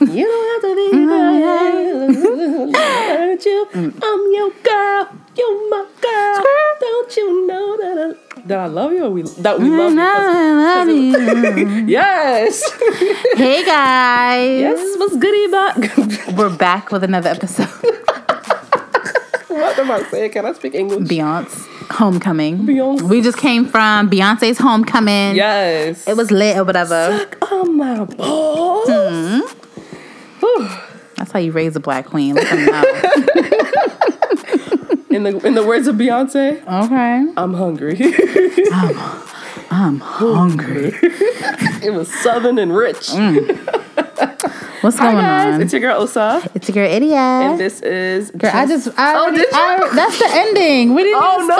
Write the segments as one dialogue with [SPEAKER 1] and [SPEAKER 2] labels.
[SPEAKER 1] You don't have to be mm-hmm. crying. Mm-hmm. you. Mm-hmm. I'm your girl. You're my girl. Don't you know that I, that I love you? Or we that we love you. 'cause- Yes.
[SPEAKER 2] hey guys.
[SPEAKER 1] yes. What's goody about?
[SPEAKER 2] We're back with another episode.
[SPEAKER 1] what am I saying? Can I speak English?
[SPEAKER 2] Beyonce homecoming.
[SPEAKER 1] Beyonce.
[SPEAKER 2] We just came from Beyonce's homecoming.
[SPEAKER 1] Yes.
[SPEAKER 2] It was lit or whatever.
[SPEAKER 1] Suck on my balls. Whew.
[SPEAKER 2] That's how you raise a black queen. Let them know.
[SPEAKER 1] In the in the words of Beyonce,
[SPEAKER 2] okay.
[SPEAKER 1] I'm hungry.
[SPEAKER 2] I'm hungry.
[SPEAKER 1] it was southern and rich. Mm.
[SPEAKER 2] What's
[SPEAKER 1] Hi
[SPEAKER 2] going
[SPEAKER 1] guys,
[SPEAKER 2] on?
[SPEAKER 1] it's your girl Osa,
[SPEAKER 2] It's your girl idiot.
[SPEAKER 1] and this is
[SPEAKER 2] Girl, I just I,
[SPEAKER 1] Oh, did you?
[SPEAKER 2] I- that's the ending. We didn't
[SPEAKER 1] Oh,
[SPEAKER 2] even
[SPEAKER 1] no.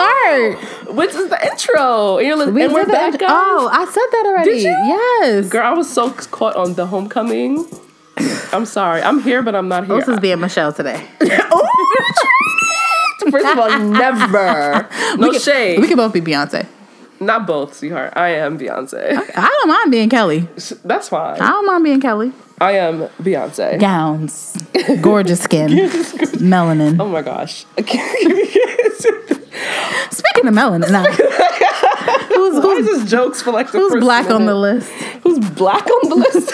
[SPEAKER 2] start.
[SPEAKER 1] which is the intro. And, you're
[SPEAKER 2] We
[SPEAKER 1] and we're back, guys.
[SPEAKER 2] Oh, I said that already.
[SPEAKER 1] Did you?
[SPEAKER 2] Yes.
[SPEAKER 1] Girl, I was so caught on the homecoming. I'm sorry. I'm here, but I'm not here.
[SPEAKER 2] This is being Michelle today.
[SPEAKER 1] Oh, first of all, never. No
[SPEAKER 2] we
[SPEAKER 1] shade.
[SPEAKER 2] We could both be Beyonce.
[SPEAKER 1] Not both, sweetheart. I am Beyonce.
[SPEAKER 2] I don't mind being Kelly.
[SPEAKER 1] That's fine.
[SPEAKER 2] I don't mind being Kelly.
[SPEAKER 1] I am Beyonce.
[SPEAKER 2] Gowns, gorgeous skin, melanin.
[SPEAKER 1] Oh my gosh.
[SPEAKER 2] Speaking of melanin, now, who's, who's,
[SPEAKER 1] this jokes for like the
[SPEAKER 2] who's black on the list?
[SPEAKER 1] Who's black on the list?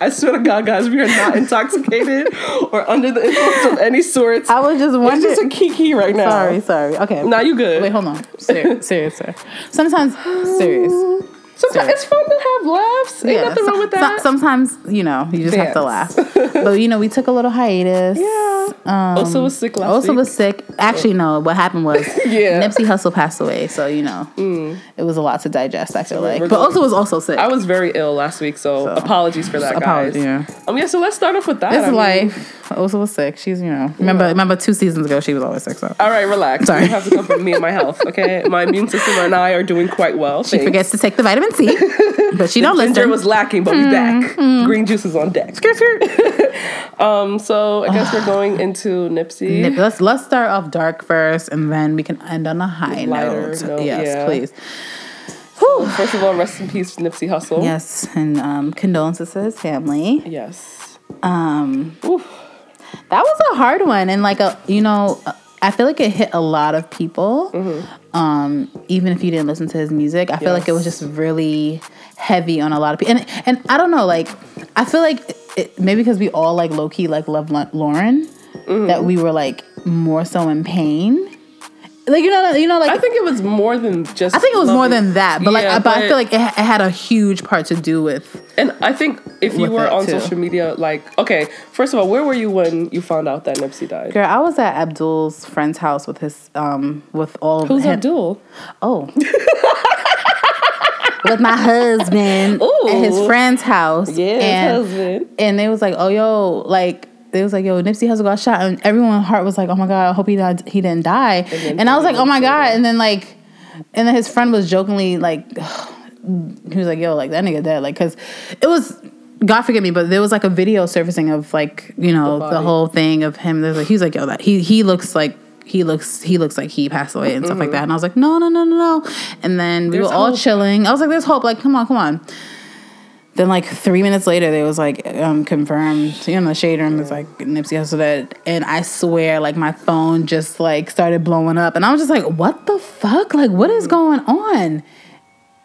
[SPEAKER 1] I swear to God, guys, we are not intoxicated or under the influence of any sort.
[SPEAKER 2] I was just wondering.
[SPEAKER 1] It's just a kiki right now.
[SPEAKER 2] Sorry, sorry. Okay.
[SPEAKER 1] Now you good.
[SPEAKER 2] Wait, hold on. Serious, serious, sir. Sometimes serious.
[SPEAKER 1] Sometimes it's fun to have laughs. Ain't nothing
[SPEAKER 2] so-
[SPEAKER 1] wrong with
[SPEAKER 2] so-
[SPEAKER 1] that.
[SPEAKER 2] sometimes you know you just have to laugh. But you know we took a little hiatus.
[SPEAKER 1] yeah.
[SPEAKER 2] Um,
[SPEAKER 1] also was sick last
[SPEAKER 2] also
[SPEAKER 1] week.
[SPEAKER 2] was sick. Actually, no. What happened was
[SPEAKER 1] Yeah.
[SPEAKER 2] Nipsey Hussle passed away. So you know it was a lot to digest. I feel like, but
[SPEAKER 1] going-
[SPEAKER 2] also was also sick.
[SPEAKER 1] I was very ill last week, so,
[SPEAKER 2] So,
[SPEAKER 1] apologies for that, guys.
[SPEAKER 2] yeah.
[SPEAKER 1] Um, yeah, so let's start off with that.
[SPEAKER 2] It's
[SPEAKER 1] I mean-
[SPEAKER 2] life. Also was sick. She's you know remember remember two seasons ago she was always sick. So
[SPEAKER 1] All right, relax.
[SPEAKER 2] Sorry.
[SPEAKER 1] You have to come from me and my health, okay? My immune system and I are doing quite well.
[SPEAKER 2] she forgets to take the vitamin C, but she don't
[SPEAKER 1] Ginger
[SPEAKER 2] listen.
[SPEAKER 1] was lacking, but we back. Green juice is on deck. um, so I guess we're going into Nipsey.
[SPEAKER 2] Nip, let's let's start off dark first, and then we can end on a high
[SPEAKER 1] Lighter
[SPEAKER 2] note.
[SPEAKER 1] note,
[SPEAKER 2] yes,
[SPEAKER 1] yeah.
[SPEAKER 2] please.
[SPEAKER 1] First of all, rest in peace, Nipsey Hussle.
[SPEAKER 2] Yes, and um, condolences to his family.
[SPEAKER 1] Yes.
[SPEAKER 2] Um,
[SPEAKER 1] Oof.
[SPEAKER 2] that was a hard one, and like a you know, I feel like it hit a lot of people. Um, even if you didn't listen to his music, I feel like it was just really heavy on a lot of people. And and I don't know, like I feel like it, maybe because we all like low key like love Lau- Lauren, that we were like more so in pain. Like you know, you know, like
[SPEAKER 1] I think it was more than just.
[SPEAKER 2] I think it was more than that, but like,
[SPEAKER 1] Yeah,
[SPEAKER 2] but, I feel like it, it had a huge part to do with.
[SPEAKER 1] And I think if you were on
[SPEAKER 2] too.
[SPEAKER 1] social media, like, okay, first of all, where were you when you found out that Nipsey died?
[SPEAKER 2] Girl, I was at Abdul's friend's house with his um with all of
[SPEAKER 1] Who's
[SPEAKER 2] him.
[SPEAKER 1] Abdul?
[SPEAKER 2] Oh. with my husband
[SPEAKER 1] Ooh.
[SPEAKER 2] at his friend's house.
[SPEAKER 1] Yeah,
[SPEAKER 2] and,
[SPEAKER 1] husband.
[SPEAKER 2] and they was like, oh yo, like they was like, yo, Nipsey Hussle got shot, and everyone's heart was like, oh my god, I hope he died, he didn't die.
[SPEAKER 1] then
[SPEAKER 2] And, I was like, oh my god, and then like, and then his friend was jokingly like, he was like, yo, like that nigga dead, like, cause it was. God forgive me, but there was like a video surfacing of like you know
[SPEAKER 1] The
[SPEAKER 2] the, whole thing of him. There's like he's like yo that he he looks like he looks he looks like he passed away and stuff like that. And I was like no no no no no. And then we
[SPEAKER 1] Mm-hmm. There's
[SPEAKER 2] were all
[SPEAKER 1] hope.
[SPEAKER 2] chilling. I was like there's hope. Like come on come on. Then like three minutes later, there was like um, confirmed. You know, the shade room was like Nipsey Hussle and I swear, like my phone just like started blowing up, and I was just like, "What the fuck? Like, what is going on?"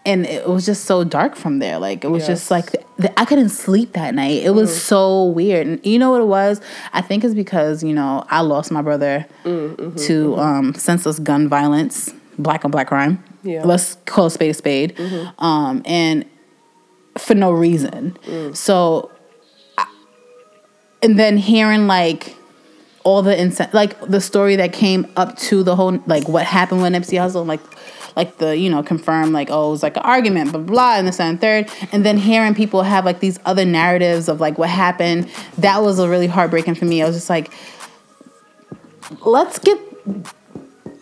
[SPEAKER 2] And it was just so dark from there. Like it was
[SPEAKER 1] Yes.
[SPEAKER 2] just like th- I couldn't sleep that night. It was so weird, and you know what it was? I think it's because you know I lost my brother to um, senseless gun violence, black on black crime.
[SPEAKER 1] Yeah.
[SPEAKER 2] Let's call a spade a spade. Um, and for no reason. Mm. So, I- and then hearing like all the insen- like the story that came up to the whole like what happened with Nipsey Hussle, like like the you know confirmed like oh it was like an argument, blah blah, and this and third, and then hearing people have like these other narratives of like what happened, that was a really heartbreaking for me. I was just like, let's get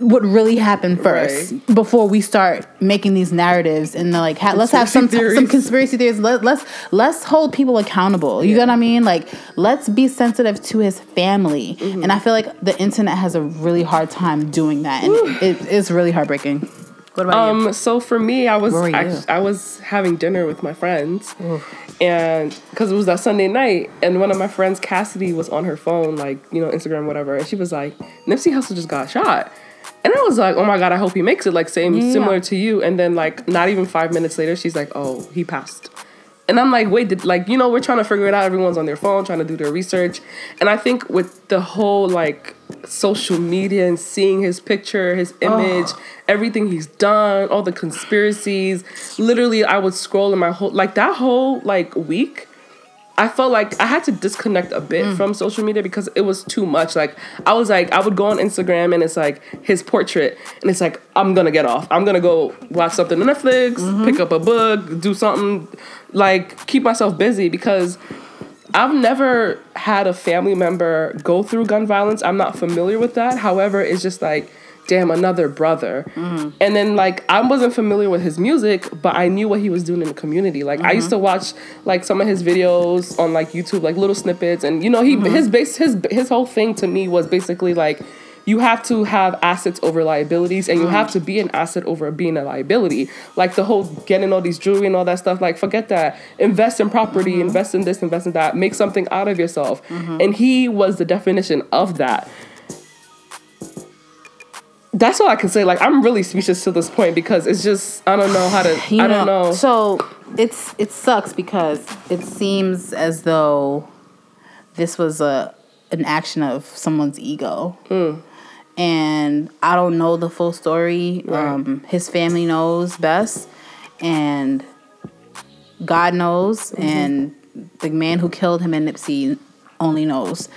[SPEAKER 2] what really happened first before we start making these narratives and like ha- let's have some
[SPEAKER 1] Conspiracy
[SPEAKER 2] some
[SPEAKER 1] theories.
[SPEAKER 2] conspiracy theories. Let, let's let's hold people accountable. You know what i mean? Like let's be sensitive to his family.
[SPEAKER 1] Mm-hmm.
[SPEAKER 2] and i feel like the internet has a really hard time doing that. And it, it's really heartbreaking. What about you?
[SPEAKER 1] Um, so for me, I was
[SPEAKER 2] you?
[SPEAKER 1] act- I was having dinner with my friends, and because it was that Sunday night, and one of my friends, Cassidy, was on her phone, like you know Instagram, whatever, and she was like, Nipsey Hussle just got shot, and I was like, oh my god, I hope he makes it, like same
[SPEAKER 2] Yeah.
[SPEAKER 1] similar to you, and then like not even five minutes later, she's like, oh, he passed. And I'm like, wait, did like you know we're trying to figure it out. Everyone's on their phone trying to do their research, and I think with the whole like social media and seeing his picture, his image, everything he's done, all the conspiracies. Literally, I would scroll in my whole like that whole like week. I felt like I had to disconnect a bit mm. from social media because it was too much. Like I was like I would go on Instagram and it's like his portrait and it's like I'm gonna get off. I'm gonna go watch something on Netflix, mm-hmm. pick up a book, do something like keep myself busy because I've never had a family member go through gun violence. I'm not familiar with that. However, it's just like, damn, another brother. And then like I wasn't familiar with his music, but I knew what he was doing in the community. Like I used to mm-hmm. watch like some of his videos on like YouTube, like little snippets, and you know he mm-hmm. his base his his whole thing to me was basically like. You have to have assets over liabilities, and you have to mm. be an asset over being a liability. Like the whole getting all these jewelry and all that stuff. Like forget that. Invest in property. Mm-hmm. Invest in this. Invest in that. Make something out of yourself. And he was the definition of that that's all I can say. Like I'm really speechless to this point because it's just I don't know how to
[SPEAKER 2] You
[SPEAKER 1] I don't know.
[SPEAKER 2] So it's it sucks because it seems as though this was a an action of someone's ego.
[SPEAKER 1] Hmm.
[SPEAKER 2] And I don't know the full story. Um, his family knows best, and God knows,
[SPEAKER 1] Mm-hmm.
[SPEAKER 2] and the man who killed him and Nipsey only knows.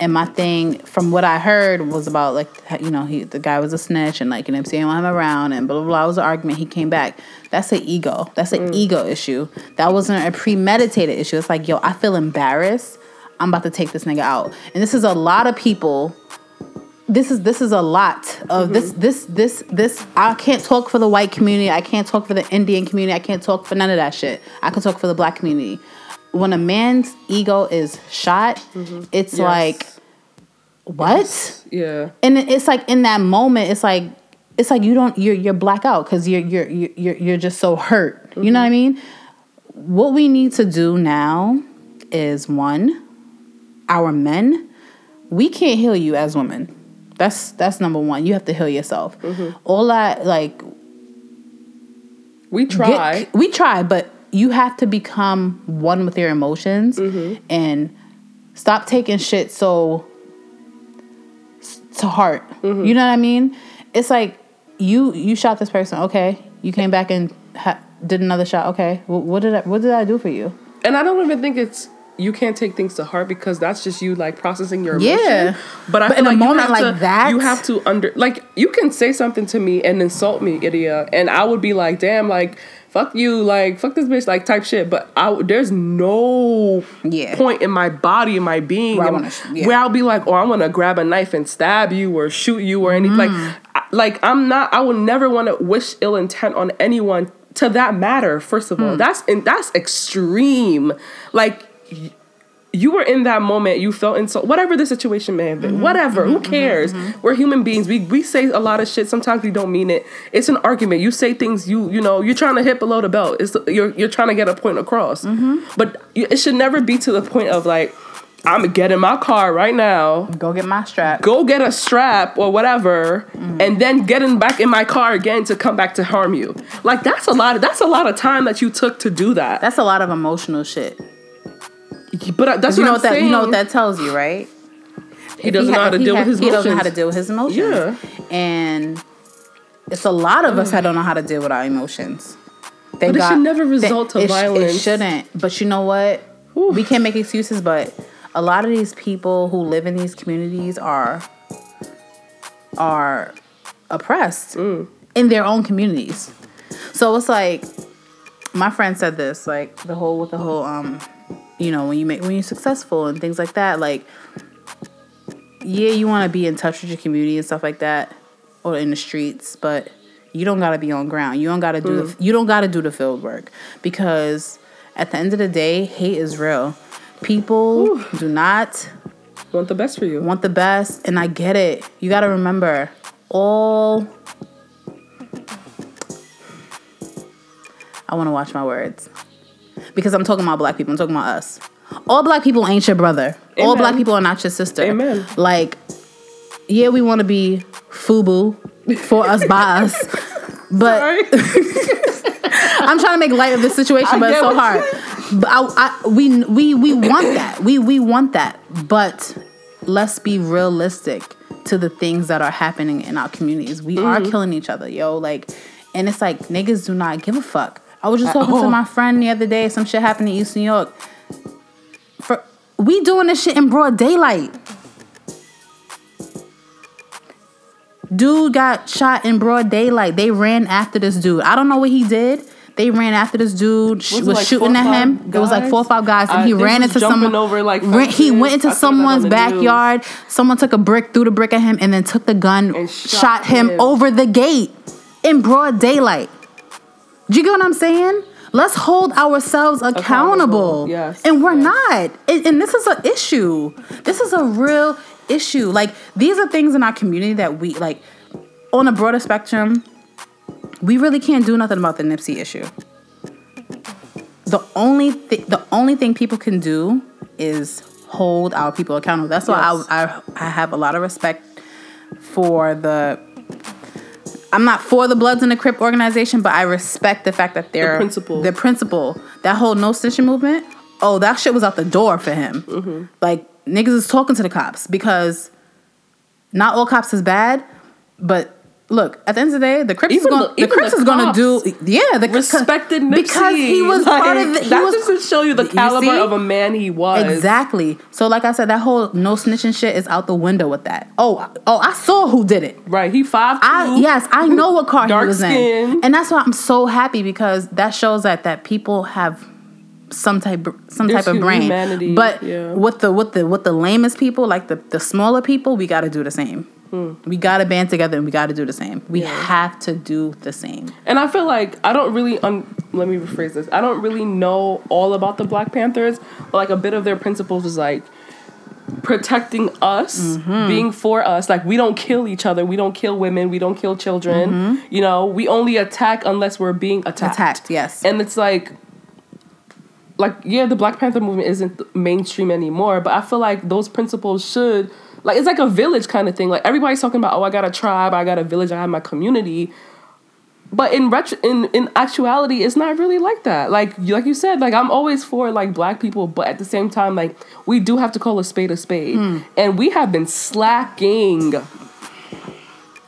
[SPEAKER 2] And my thing, from what I heard, was about like you know he the guy was a snitch and like Nipsey didn't want him around and blah blah blah. It was an argument. He came back. That's an ego. That's an
[SPEAKER 1] Mm.
[SPEAKER 2] ego issue. That wasn't a premeditated issue. It's like yo, I feel embarrassed. I'm about to take this nigga out. And this is a lot of people this is this is a lot of this this this this I can't talk for the white community. I can't talk for the Indian community. I can't talk for none of that shit. I can talk for the black community. When a man's ego is shot, mm-hmm. it's
[SPEAKER 1] Yes.
[SPEAKER 2] like what?
[SPEAKER 1] yeah.
[SPEAKER 2] And it's like in that moment, it's like it's like you don't you're you're black out because you're you're you're you're just so hurt. You know what I mm-hmm. mean? What we need to do now is one, our men, we can't heal you as women. That's that's number one. You have to heal yourself. Mm-hmm. All that like
[SPEAKER 1] We
[SPEAKER 2] get-
[SPEAKER 1] try.
[SPEAKER 2] we try, but you have to become one with your emotions mm-hmm. and stop taking shit so to heart. Mm-hmm. You know what I mean? It's like you you shot this person, okay? You came back and ha- did another shot, okay? Wh- what did I what did I do for you?
[SPEAKER 1] And I don't even think it's you can't take things to heart because that's just you like processing your emotion.
[SPEAKER 2] Yeah.
[SPEAKER 1] But I
[SPEAKER 2] But
[SPEAKER 1] feel
[SPEAKER 2] in a
[SPEAKER 1] like
[SPEAKER 2] moment
[SPEAKER 1] you have
[SPEAKER 2] like
[SPEAKER 1] to,
[SPEAKER 2] that-
[SPEAKER 1] you have to under like you can say something to me and insult me, idiot, and I would be like, damn, like fuck you, like fuck this bitch, like type shit. But I there's no
[SPEAKER 2] Yeah.
[SPEAKER 1] point in my body, in my being,
[SPEAKER 2] Where I
[SPEAKER 1] in-
[SPEAKER 2] wanna yeah.
[SPEAKER 1] where I'll be like, oh, I'm gonna grab a knife and stab you or shoot you or anything. Like,
[SPEAKER 2] Mm.
[SPEAKER 1] I- like I'm not. I would never want to wish ill intent on anyone. To that matter, first of all, that's and that's extreme. Like you were in that moment, you felt insult, whatever the situation may have
[SPEAKER 2] Mm-hmm,
[SPEAKER 1] been, whatever, who cares? We're human beings. We we say a lot of shit. Sometimes we don't mean it. It's an argument. You say things you you know you're trying to hit below the belt. It's you're you're trying to get a point across.
[SPEAKER 2] Mm-hmm.
[SPEAKER 1] But it should never be to the point of like I'm gonna get in my car right now,
[SPEAKER 2] Go get my strap.
[SPEAKER 1] go get a strap or whatever,
[SPEAKER 2] Mm-hmm.
[SPEAKER 1] and then getting back in my car again to come back to harm you. Like that's a lot. Of, that's a lot of time that you took to do that.
[SPEAKER 2] That's a lot of emotional shit.
[SPEAKER 1] But that's
[SPEAKER 2] You
[SPEAKER 1] what
[SPEAKER 2] know
[SPEAKER 1] I'm
[SPEAKER 2] what that
[SPEAKER 1] saying.
[SPEAKER 2] you know what that tells you, right?
[SPEAKER 1] he doesn't know how to deal with his emotions.
[SPEAKER 2] He doesn't know how to deal with his emotions.
[SPEAKER 1] Yeah.
[SPEAKER 2] And it's a lot of us that don't know how to deal with our emotions. They
[SPEAKER 1] But it should never result to
[SPEAKER 2] it
[SPEAKER 1] violence.
[SPEAKER 2] It shouldn't. But you know what? We can't make excuses, but a lot of these people who live in these communities are are oppressed
[SPEAKER 1] Mm.
[SPEAKER 2] in their own communities. So it's like my friend said this, like the whole with the whole um you know, when you make when you're successful and things like that, like yeah, you want to be in touch with your community and stuff like that, or in the streets, but you don't gotta be on ground. You don't gotta do
[SPEAKER 1] Mm.
[SPEAKER 2] the you don't gotta do the field work because at the end of the day, hate is real. People do not
[SPEAKER 1] want the best for you.
[SPEAKER 2] want the best, and I get it. You gotta remember all I want to watch my words because I'm talking about black people. I'm talking about us. All black people ain't your brother. All black people are not your sister.
[SPEAKER 1] Amen.
[SPEAKER 2] Like, yeah, we want to be FUBU for us by us, but I'm trying to make light of this situation, but it's so hard. But I, I, we we we want that. We we want that. But let's be realistic to the things that are happening in our communities. We are
[SPEAKER 1] Mm-hmm.
[SPEAKER 2] killing each other, yo. Like, and it's like niggas do not give a fuck. I was just talking to my friend the other day. Some shit happened in East New York. For we doing this shit in broad daylight. Dude got shot in broad daylight. They ran after this dude. I don't know what he did. They ran after this dude. sh-
[SPEAKER 1] Was
[SPEAKER 2] Was,
[SPEAKER 1] like
[SPEAKER 2] shooting at him.
[SPEAKER 1] five
[SPEAKER 2] It was like four or five guys, and he ran into someone.
[SPEAKER 1] over, like,
[SPEAKER 2] ran- he went into
[SPEAKER 1] I seen that on
[SPEAKER 2] someone's
[SPEAKER 1] the news.
[SPEAKER 2] backyard. Someone took a brick, threw the brick at him, and then took the gun,
[SPEAKER 1] And
[SPEAKER 2] shot,
[SPEAKER 1] shot
[SPEAKER 2] him,
[SPEAKER 1] him.
[SPEAKER 2] over the gate in broad daylight. Do you get what I'm saying? Let's hold ourselves accountable.
[SPEAKER 1] Accountable, yes,
[SPEAKER 2] And we're
[SPEAKER 1] yes.
[SPEAKER 2] not. And, and this is an issue. This is a real issue. Like, these are things in our community that we, like, on a broader spectrum, we really can't do nothing about the Nipsey issue. The only thi- the only thing people can do is hold our people accountable. That's why
[SPEAKER 1] Yes.
[SPEAKER 2] I, I I have a lot of respect for the. I'm not for the Bloods and the Crip organization, but I respect the fact that they're the
[SPEAKER 1] principle.
[SPEAKER 2] The principle. That whole no snitching movement. Oh, that shit was out the door for him.
[SPEAKER 1] Mm-hmm.
[SPEAKER 2] Like niggas is talking to the cops because not all cops is bad, but look, at the end of the day, the Crips is going
[SPEAKER 1] the-
[SPEAKER 2] the, Crips
[SPEAKER 1] the
[SPEAKER 2] is going to do yeah, the
[SPEAKER 1] respected Nipsey.
[SPEAKER 2] because he was
[SPEAKER 1] like,
[SPEAKER 2] part of the, he
[SPEAKER 1] that
[SPEAKER 2] was,
[SPEAKER 1] just to show you the caliber
[SPEAKER 2] see?
[SPEAKER 1] of a man he was.
[SPEAKER 2] Exactly. So like I said, that whole no snitching shit is out the window with that. Oh, oh, I saw who did it.
[SPEAKER 1] Right. He five two.
[SPEAKER 2] I yes, I know what car he was
[SPEAKER 1] skin.
[SPEAKER 2] in, and that's why I'm so happy because that shows that that people have some type some type of brain.
[SPEAKER 1] humanity,
[SPEAKER 2] But
[SPEAKER 1] yeah.
[SPEAKER 2] with the with the with the lamest people, like the the smaller people, we got to do the same. We got to band together and we got to do the same. We.
[SPEAKER 1] Yeah.
[SPEAKER 2] have to do the same.
[SPEAKER 1] And I feel like I don't really un- let me rephrase this. I don't really know all about the Black Panthers, but like a bit of their principles is like protecting us,
[SPEAKER 2] Mm-hmm.
[SPEAKER 1] being for us. Like we don't kill each other, we don't kill women, we don't kill children. You know, we only attack unless we're being attacked.
[SPEAKER 2] Mm-hmm. Attacked, yes.
[SPEAKER 1] And it's like like yeah, the Black Panther movement isn't mainstream anymore, but I feel like those principles should like it's like a village kind of thing. Like everybody's talking about, oh, I got a tribe, I got a village, I have my community. But in retro, in in actuality, it's not really like that. Like you- like you said, like I'm always for like black people, but at the same time, like we do have to call a spade a spade,
[SPEAKER 2] Hmm.
[SPEAKER 1] and we have been slacking.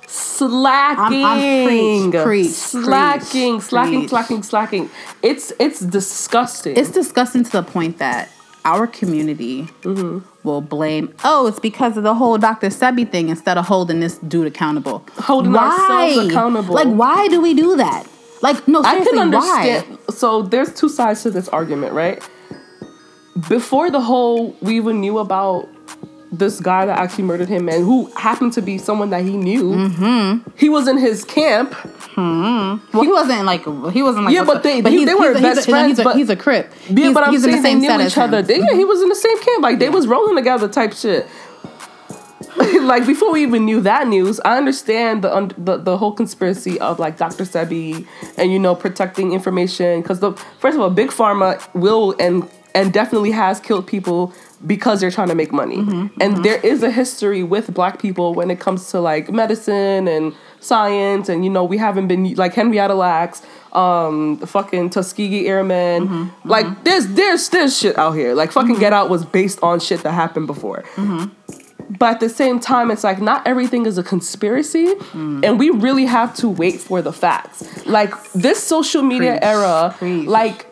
[SPEAKER 1] Slacking,
[SPEAKER 2] I'm- I'm- preach, preach,
[SPEAKER 1] slacking,
[SPEAKER 2] preach,
[SPEAKER 1] slacking, slacking, slacking. It's it's disgusting.
[SPEAKER 2] It's disgusting to the point that our community
[SPEAKER 1] Mm-hmm.
[SPEAKER 2] will blame. Oh, it's because of the whole Dr. Sebi thing instead of holding this dude accountable.
[SPEAKER 1] Holding ourselves accountable.
[SPEAKER 2] Like, why do we do that? Like, no,
[SPEAKER 1] I can
[SPEAKER 2] why?
[SPEAKER 1] understand. So there's two sides to this argument, right? Before the whole, we even knew about this guy that actually murdered him, and who happened to be someone that he knew. Mm-hmm. He was in his camp.
[SPEAKER 2] Well, he wasn't like he wasn't like
[SPEAKER 1] Yeah, but they- they- they were best
[SPEAKER 2] he's a,
[SPEAKER 1] friends,
[SPEAKER 2] He's a,
[SPEAKER 1] but-
[SPEAKER 2] he's a crip.
[SPEAKER 1] Yeah,
[SPEAKER 2] he's,
[SPEAKER 1] but I'm
[SPEAKER 2] he's in
[SPEAKER 1] saying
[SPEAKER 2] the
[SPEAKER 1] they
[SPEAKER 2] same
[SPEAKER 1] knew each other. They, yeah, he was in the same camp. Like they was rolling together, type shit. like before we even knew that news, I understand the the, the whole conspiracy of like Dr. Sebi and you know protecting information because the first of all, big pharma will and and definitely has killed people because they're trying to make money. Mm-hmm, and mm-hmm. there is a history with black people when it comes to like medicine and science and you know we haven't been like Henrietta Lacks, um the fucking Tuskegee Airmen. Mm-hmm, like there's there's there's shit out here. Like fucking Get Out was based on shit that happened before. But at the same time, it's like not everything is a conspiracy, mm. and we really have to wait for the facts. Like this social media
[SPEAKER 2] Preach.
[SPEAKER 1] era,
[SPEAKER 2] Preach.
[SPEAKER 1] like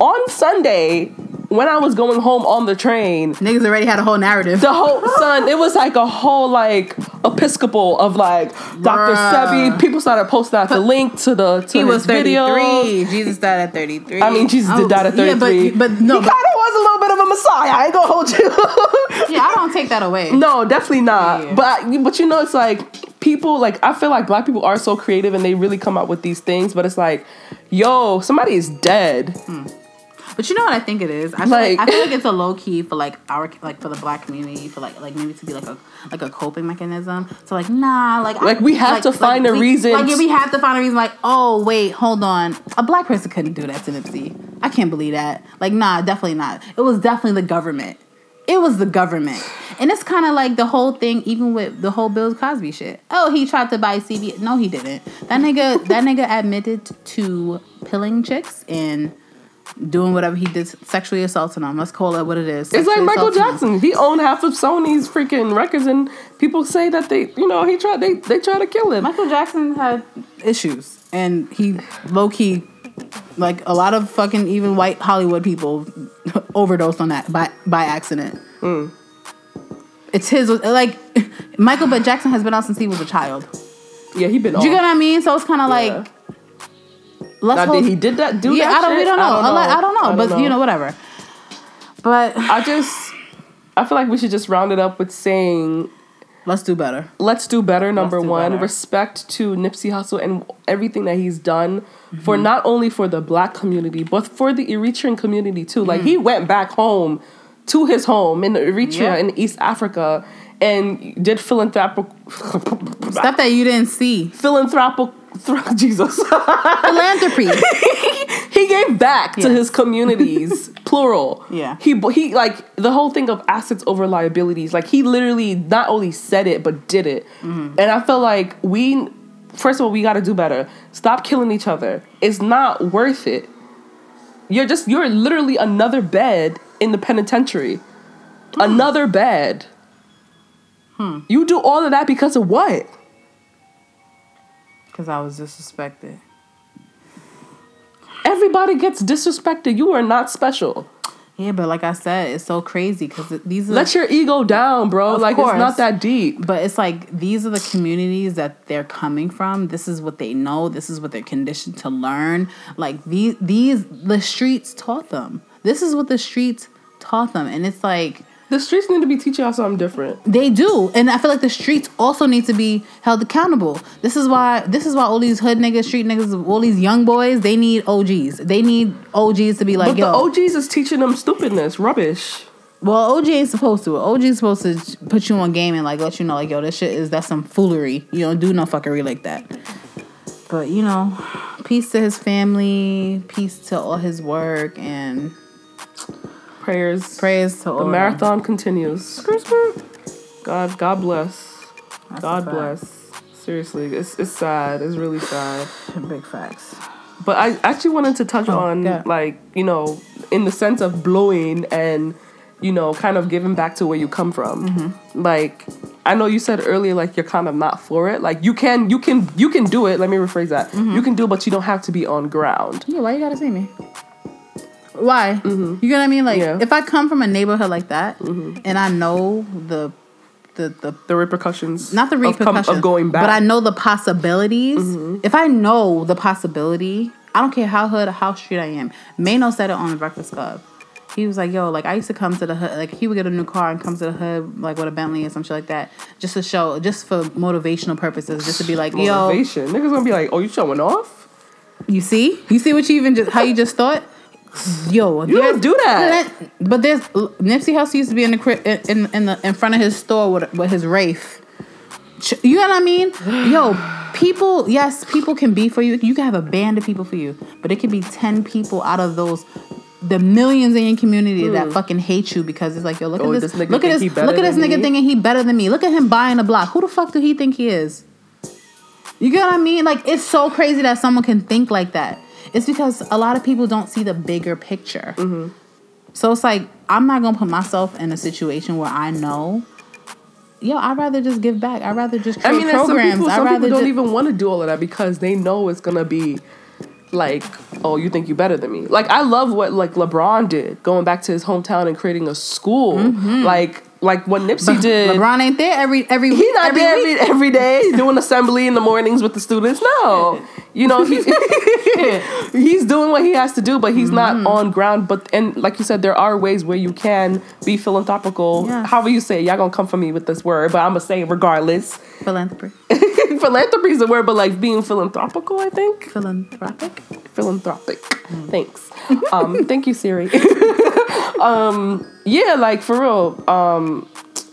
[SPEAKER 1] on Sunday when I was going home on the train,
[SPEAKER 2] Niggas already had a whole narrative.
[SPEAKER 1] the whole son, it was like a whole like Episcopal of like Dr.
[SPEAKER 2] Bruh.
[SPEAKER 1] Sebi. People started posting out the link to the to
[SPEAKER 2] he was 33. Jesus died at 33.
[SPEAKER 1] I mean, Jesus did oh, die at 33.
[SPEAKER 2] Oh, Yeah, but, but no,
[SPEAKER 1] he kind of was a little bit of a messiah. I ain't gonna hold you.
[SPEAKER 2] yeah, I don't take that away.
[SPEAKER 1] No, definitely not.
[SPEAKER 2] Yeah.
[SPEAKER 1] But but you know, it's like people like I feel like black people are so creative and they really come up with these things. But it's like, yo, somebody is dead. Hmm.
[SPEAKER 2] But you know what I think it is? I feel
[SPEAKER 1] Like-
[SPEAKER 2] like, I feel like it's a low key for like our like for the black community for like like maybe to be like a like a coping mechanism. So like nah, like I-
[SPEAKER 1] Like, we have to find a
[SPEAKER 2] we-
[SPEAKER 1] reason
[SPEAKER 2] Like yeah, we have to find a reason. Like oh wait, hold on, a black person couldn't do that to Nipsey. I can't believe that. Like nah, definitely not. It was definitely the government. It was the government, and it's kind of like the whole thing. Even with the whole Bill Cosby shit. Oh, he tried to buy CB. No, he didn't. That nigga. that nigga admitted to pilling chicks and doing whatever he did, sexually assaulting them. Let's call it what it is.
[SPEAKER 1] It's like Michael
[SPEAKER 2] assaulting them.
[SPEAKER 1] Jackson. He owned half of Sony's freaking records, and people say that they, you know, he tried. They they tried to kill him.
[SPEAKER 2] Michael Jackson had issues, and he low key, like a lot of fucking even white Hollywood people, overdosed on that by by accident.
[SPEAKER 1] Hmm.
[SPEAKER 2] It's his like Michael, but Jackson has been out since he was a child.
[SPEAKER 1] Yeah, he been.
[SPEAKER 2] Do you get what I mean? So it's kind of
[SPEAKER 1] Yeah.
[SPEAKER 2] like let's
[SPEAKER 1] Now,
[SPEAKER 2] hold,
[SPEAKER 1] did he did that? Do
[SPEAKER 2] yeah.
[SPEAKER 1] that
[SPEAKER 2] I don't. We don't know. I, don't like, I don't know.
[SPEAKER 1] I
[SPEAKER 2] but you know, whatever. But
[SPEAKER 1] I just, I feel like we should just round it up with saying,
[SPEAKER 2] let's do better.
[SPEAKER 1] let's do better. Number
[SPEAKER 2] do
[SPEAKER 1] one,
[SPEAKER 2] better.
[SPEAKER 1] respect to Nipsey Hussle and everything that he's done for
[SPEAKER 2] Mm-hmm.
[SPEAKER 1] not only for the black community but for the Eritrean community too. Like he went back home to his home in Eritrea
[SPEAKER 2] Mm. Yeah.
[SPEAKER 1] in East Africa and did philanthropic
[SPEAKER 2] Stuff that you didn't see.
[SPEAKER 1] philanthropic Jesus.
[SPEAKER 2] Philanthropy.
[SPEAKER 1] he gave back to his communities, plural.
[SPEAKER 2] Yeah.
[SPEAKER 1] He he like the whole thing of assets over liabilities. Like he literally not only said it but did it.
[SPEAKER 2] Mm-hmm.
[SPEAKER 1] And I feel like we first of all we got to do better. Stop killing each other. It's not worth it. You're just you're literally another bed in the penitentiary.
[SPEAKER 2] Hmm.
[SPEAKER 1] Another bed. Hmm. You do all of that because of what?
[SPEAKER 2] Because I was disrespected.
[SPEAKER 1] Everybody gets disrespected. You are not special.
[SPEAKER 2] Yeah, but like I said, it's so crazy because these are.
[SPEAKER 1] Let your ego down, bro. Like
[SPEAKER 2] course.
[SPEAKER 1] it's not that deep.
[SPEAKER 2] but it's like these are the communities that they're coming from. This is what they know. This is what they're conditioned to learn. Like these, these the streets taught them. This is what the streets taught them, and it's like
[SPEAKER 1] The streets need to be teaching y'all something different.
[SPEAKER 2] they do, and I feel like the streets also need to be held accountable. This is why this is why all these hood niggas, street niggas, all these young boys, they need OGs. They need OGs to be like,
[SPEAKER 1] But
[SPEAKER 2] yo,
[SPEAKER 1] the OGs is teaching them stupidness, rubbish.
[SPEAKER 2] Well, OG ain't supposed to. OG is supposed to put you on game and like let you know, like, yo, this shit is that's some foolery. You don't do no fuckery like that. But you know, peace to his family, peace to all his work, and
[SPEAKER 1] Prayers.
[SPEAKER 2] praise to all
[SPEAKER 1] The marathon continues. God, God bless.
[SPEAKER 2] That's
[SPEAKER 1] God bless. Seriously, it's it's sad. It's really sad.
[SPEAKER 2] Big facts.
[SPEAKER 1] But I actually wanted to touch
[SPEAKER 2] Oh,
[SPEAKER 1] on
[SPEAKER 2] yeah.
[SPEAKER 1] like you know, in the sense of blowing and you know, kind of giving back to where you come from.
[SPEAKER 2] Mm-hmm.
[SPEAKER 1] Like I know you said earlier, like you're kind of not for it. Like you can, you can, you can do it. Let me rephrase that.
[SPEAKER 2] Mm-hmm.
[SPEAKER 1] You can do, it, but you don't have to be on ground.
[SPEAKER 2] Yeah, why you gotta see me? Why? Mm-hmm. You get what I mean? Like,
[SPEAKER 1] Yeah.
[SPEAKER 2] if I come from a neighborhood like that, mm-hmm. and I know the, the the
[SPEAKER 1] The repercussions,
[SPEAKER 2] not the
[SPEAKER 1] of come-
[SPEAKER 2] repercussions
[SPEAKER 1] of, going back.
[SPEAKER 2] but I know the possibilities. Mm-hmm. If I know the possibility, I don't care how hood or how street I am. Mano said it on the Breakfast Club. He was like, "Yo, like I used to come to the hood. Like he would get a new car and come to the hood, like with a Bentley or some shit like that, just to show, just for motivational purposes, just to be like, yo,
[SPEAKER 1] motivation. Niggas gonna be like, "Oh, you showing off?
[SPEAKER 2] you see, you see what you even just how you just thought." Yo,
[SPEAKER 1] You don't do that.
[SPEAKER 2] But there's Nipsey Hussle used to be in the cri- in in, the in front of his store with with his Wraith. You know what I mean? Yo, people, yes, people can be for you. You can have a band of people for you, but it could be 10 people out of those the millions in your community hmm. that fucking hate you because it's like, yo, look.
[SPEAKER 1] Oh,
[SPEAKER 2] at this,
[SPEAKER 1] this nigga
[SPEAKER 2] look at this, look at this nigga
[SPEAKER 1] me?
[SPEAKER 2] thinking he better than me. Look at him buying a block. Who the fuck do he think he is? You get what I mean? Like it's so crazy that someone can think like that. It's because a lot of people don't see the bigger picture.
[SPEAKER 1] Mm-hmm.
[SPEAKER 2] So it's like I'm not gonna put myself in a situation where I know. Yo, I'd rather just give back. I'd rather just
[SPEAKER 1] I
[SPEAKER 2] create
[SPEAKER 1] mean, and some
[SPEAKER 2] programs.
[SPEAKER 1] people, some
[SPEAKER 2] rather
[SPEAKER 1] people don't even want to do all of that because they know it's gonna be like, oh, you think you're better than me. Like I love what like LeBron did, going back to his hometown and creating a school. Like like what Nipsey did.
[SPEAKER 2] LeBron ain't there every every
[SPEAKER 1] He's not
[SPEAKER 2] every
[SPEAKER 1] there every, every day doing assembly in the mornings with the students. No, you know he, he's doing what he has to do, but he's
[SPEAKER 2] Mm-hmm.
[SPEAKER 1] not on ground. But and like you said, there are ways where you can be philanthropical.
[SPEAKER 2] Yeah.
[SPEAKER 1] However you say, it. y'all gonna come for me with this word, but I'm gonna say it regardless.
[SPEAKER 2] Philanthropy.
[SPEAKER 1] philanthropy is the word, but like being philanthropical, I think.
[SPEAKER 2] Philanthropic.
[SPEAKER 1] Philanthropic. Thanks. Um, thank you, Siri. um, yeah, like for real. Um,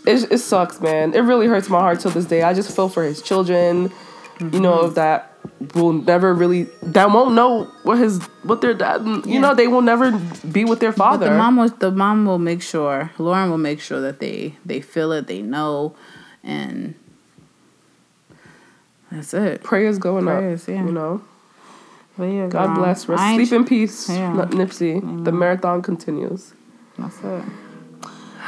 [SPEAKER 1] it, it sucks, man. It really hurts my heart till this day. I just feel for his children. You know that will never really that won't know what his what their dad. You
[SPEAKER 2] Yeah.
[SPEAKER 1] know they will never be with their
[SPEAKER 2] But
[SPEAKER 1] father.
[SPEAKER 2] the mom will the mom will make sure Lauren will make sure that they they feel it, they know, and that's it.
[SPEAKER 1] Prayers going
[SPEAKER 2] Prayers,
[SPEAKER 1] up.
[SPEAKER 2] yeah.
[SPEAKER 1] You know. God bless. Rest. Sleep in peace,
[SPEAKER 2] Yeah.
[SPEAKER 1] Nipsey. The marathon continues.
[SPEAKER 2] That's it.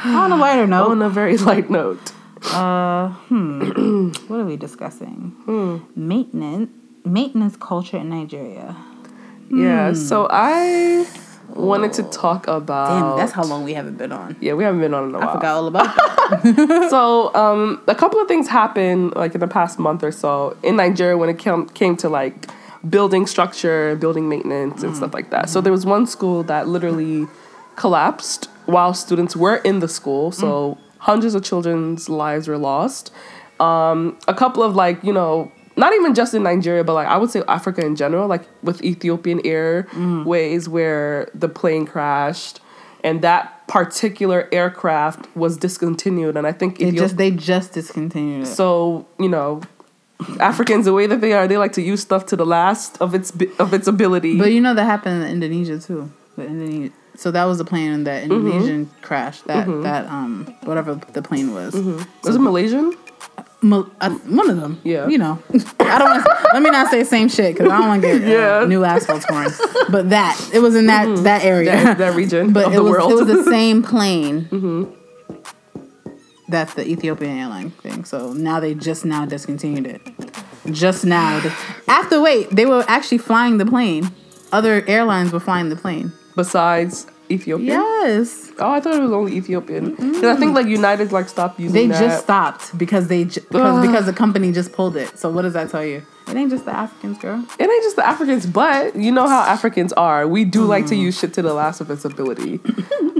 [SPEAKER 2] On a lighter note,
[SPEAKER 1] On a very light note.
[SPEAKER 2] Uh, hmm. what are we discussing?
[SPEAKER 1] Hmm.
[SPEAKER 2] Maintenance, maintenance culture in Nigeria.
[SPEAKER 1] Yeah. So I wanted to talk about.
[SPEAKER 2] Damn, that's how long we haven't been on.
[SPEAKER 1] Yeah, we haven't been on in a while.
[SPEAKER 2] I forgot all about that.
[SPEAKER 1] So, um, a couple of things happened like in the past month or so in Nigeria when it came came to like building structure, building maintenance, and stuff mm. like that. So mm. there was one school that literally collapsed while students were in the school. Mm. So hundreds of children's lives were lost. Um, a couple of like you know. Not even just in Nigeria, but like I would say Africa in general, like with Ethiopian Airways, where the plane crashed, and that particular aircraft was discontinued, and I think
[SPEAKER 2] They
[SPEAKER 1] Ethiop-
[SPEAKER 2] just they just discontinued it.
[SPEAKER 1] so you know, Africans the way that they are, they like to use stuff to the last of its of its ability.
[SPEAKER 2] But you know that happened in Indonesia too. The Indonesia. So that was the plane that
[SPEAKER 1] Mm-hmm.
[SPEAKER 2] Indonesian crash. That that um whatever the plane was.
[SPEAKER 1] was it Malaysian?
[SPEAKER 2] Mal- uh, one of them.
[SPEAKER 1] Yeah.
[SPEAKER 2] You know, I don't. Wanna, let me not say same shit because I don't want to get uh,
[SPEAKER 1] Yeah.
[SPEAKER 2] new asphalt torn. But that it was in that that area.
[SPEAKER 1] That, that region
[SPEAKER 2] but
[SPEAKER 1] of
[SPEAKER 2] it
[SPEAKER 1] the
[SPEAKER 2] was
[SPEAKER 1] world.
[SPEAKER 2] it was the same plane. That's the Ethiopian airline thing. So now they just now discontinued it. Just now, after wait, they were actually flying the plane. Other airlines were flying the plane.
[SPEAKER 1] Besides Ethiopian.
[SPEAKER 2] Yes,
[SPEAKER 1] Oh, I thought it was only Ethiopian. 'Cause I think like United like stopped using
[SPEAKER 2] they
[SPEAKER 1] that.
[SPEAKER 2] just stopped because they because because the company just pulled it. So what does that tell you? It ain't just the Africans, girl.
[SPEAKER 1] It ain't just the Africans, but you know how Africans are. We do mm-hmm. like to use shit to the last of its ability.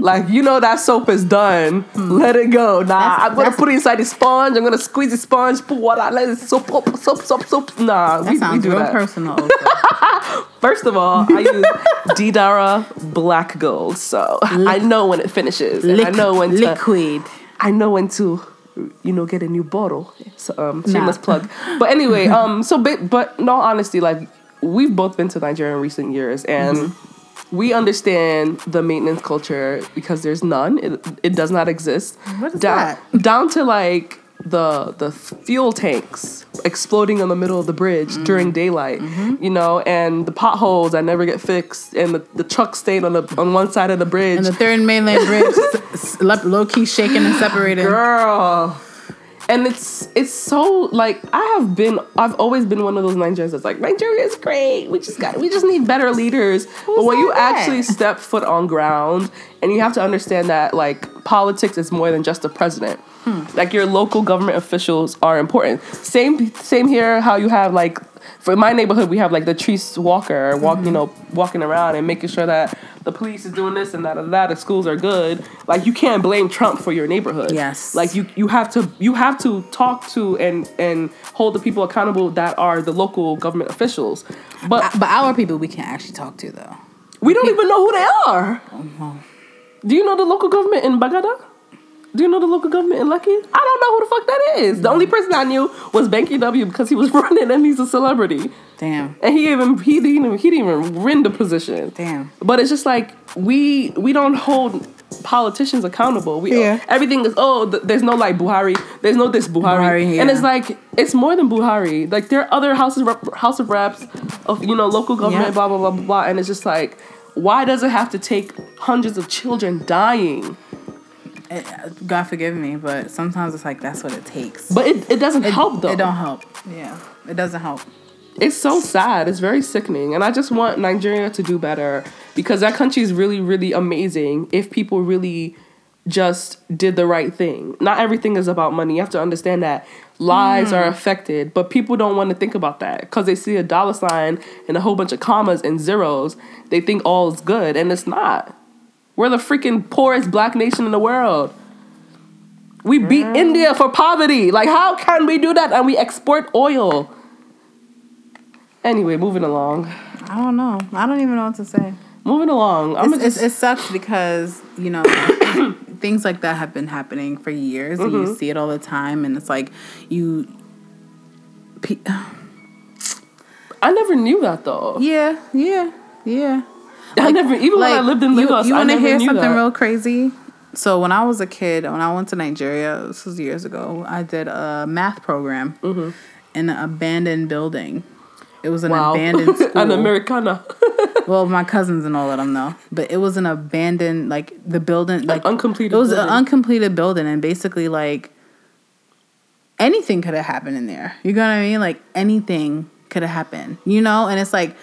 [SPEAKER 1] Like, you know that soap is done. Let it go. Nah,
[SPEAKER 2] That's-
[SPEAKER 1] I'm gonna put it inside the sponge. I'm gonna squeeze the sponge, put water, let it soap, soap, soap, soap, soap. Nah,
[SPEAKER 2] That
[SPEAKER 1] we, we
[SPEAKER 2] sounds
[SPEAKER 1] do
[SPEAKER 2] real
[SPEAKER 1] that.
[SPEAKER 2] personal.
[SPEAKER 1] First of all, I use Didara Black Gold, so I know when it finishes. And I know when to,
[SPEAKER 2] liquid.
[SPEAKER 1] I know when to, you know, get a new bottle. So, um, shameless
[SPEAKER 2] Nah.
[SPEAKER 1] plug. But anyway, um, so but in all honesty, like we've both been to Nigeria in recent years, and
[SPEAKER 2] Mm-hmm.
[SPEAKER 1] We understand the maintenance culture because there's none. It it does not exist.
[SPEAKER 2] What is
[SPEAKER 1] down,
[SPEAKER 2] that?
[SPEAKER 1] Down to like the the fuel tanks exploding in the middle of the bridge
[SPEAKER 2] Mm-hmm.
[SPEAKER 1] during daylight, you know, and the potholes that never get fixed, and the, the truck stayed on the on one side of the bridge.
[SPEAKER 2] And the third mainland bridge, low key shaking and separating.
[SPEAKER 1] girl and it's it's so like i have been i've always been one of those nigerians that's like nigeria is great. We just got we just need better leaders. But when you
[SPEAKER 2] that?
[SPEAKER 1] actually step foot on ground and you have to understand that like politics is more than just the president. Hmm. Like your local government officials are important. Same same here how you have like for my neighborhood we have like the tree walker walk you mm-hmm. know walking around and making sure that the police is doing this and that and that the schools are good. Like you can't blame trump for your neighborhood.
[SPEAKER 2] Yes.
[SPEAKER 1] like you you have to you have to talk to and and hold the people accountable that are the local government officials. But uh,
[SPEAKER 2] But our people we can't actually talk to though.
[SPEAKER 1] we don't even know who they are.
[SPEAKER 2] Oh,
[SPEAKER 1] do you know the local government in bagada do you know the local government in Lekki? I don't know who the fuck that is. The only person I knew was Banky W because he was running and he's a celebrity.
[SPEAKER 2] Damn.
[SPEAKER 1] And he even he didn't even he didn't even win the position.
[SPEAKER 2] Damn.
[SPEAKER 1] But it's just like we we don't hold politicians accountable. We
[SPEAKER 2] Yeah.
[SPEAKER 1] everything is oh th- there's no like Buhari, there's no this Buhari,
[SPEAKER 2] Buhari,
[SPEAKER 1] and it's like it's more than Buhari. Like there are other houses rep- House of Reps of you know local government
[SPEAKER 2] Yep.
[SPEAKER 1] blah blah blah blah blah, and it's just like why does it have to take hundreds of children dying?
[SPEAKER 2] Eh, God forgive me, but sometimes it's like that's what it takes.
[SPEAKER 1] But it, it doesn't help though.
[SPEAKER 2] It don't help. Yeah, it doesn't help.
[SPEAKER 1] It's so sad. It's very sickening. And I just want Nigeria to do better because that country is really, really amazing if people really just did the right thing. Not everything is about money. You have to understand that lives are affected, but people don't want to think about that because they see a dollar sign and a whole bunch of commas and zeros. They think all is good, and it's not. We're the freaking poorest black nation in the world. We beat India for poverty. Like, how can we do that and we export oil? Anyway, moving along.
[SPEAKER 2] I don't know. I don't even know what to say.
[SPEAKER 1] Moving along. I'm
[SPEAKER 2] It's,
[SPEAKER 1] gonna
[SPEAKER 2] it's, it sucks because you know things like that have been happening for years, and you mm-hmm. see it all the time, and it's like you.
[SPEAKER 1] I never knew that though.
[SPEAKER 2] Yeah, yeah, yeah.
[SPEAKER 1] I never, even when I lived in Lagos,
[SPEAKER 2] you,
[SPEAKER 1] I
[SPEAKER 2] want to hear something
[SPEAKER 1] that.
[SPEAKER 2] real crazy? So when I was a kid, when I went to Nigeria, this was years ago. I did a math program
[SPEAKER 1] Mm-hmm.
[SPEAKER 2] in an abandoned building. It was an
[SPEAKER 1] Wow.
[SPEAKER 2] abandoned school.
[SPEAKER 1] An Americana.
[SPEAKER 2] well, my cousins and all of them know, but it was an abandoned, like the building, like
[SPEAKER 1] uncompleted
[SPEAKER 2] It was an uncompleted building, and basically, like anything could have happened in there. You know what I mean? Like anything could have happened. You know, and it's like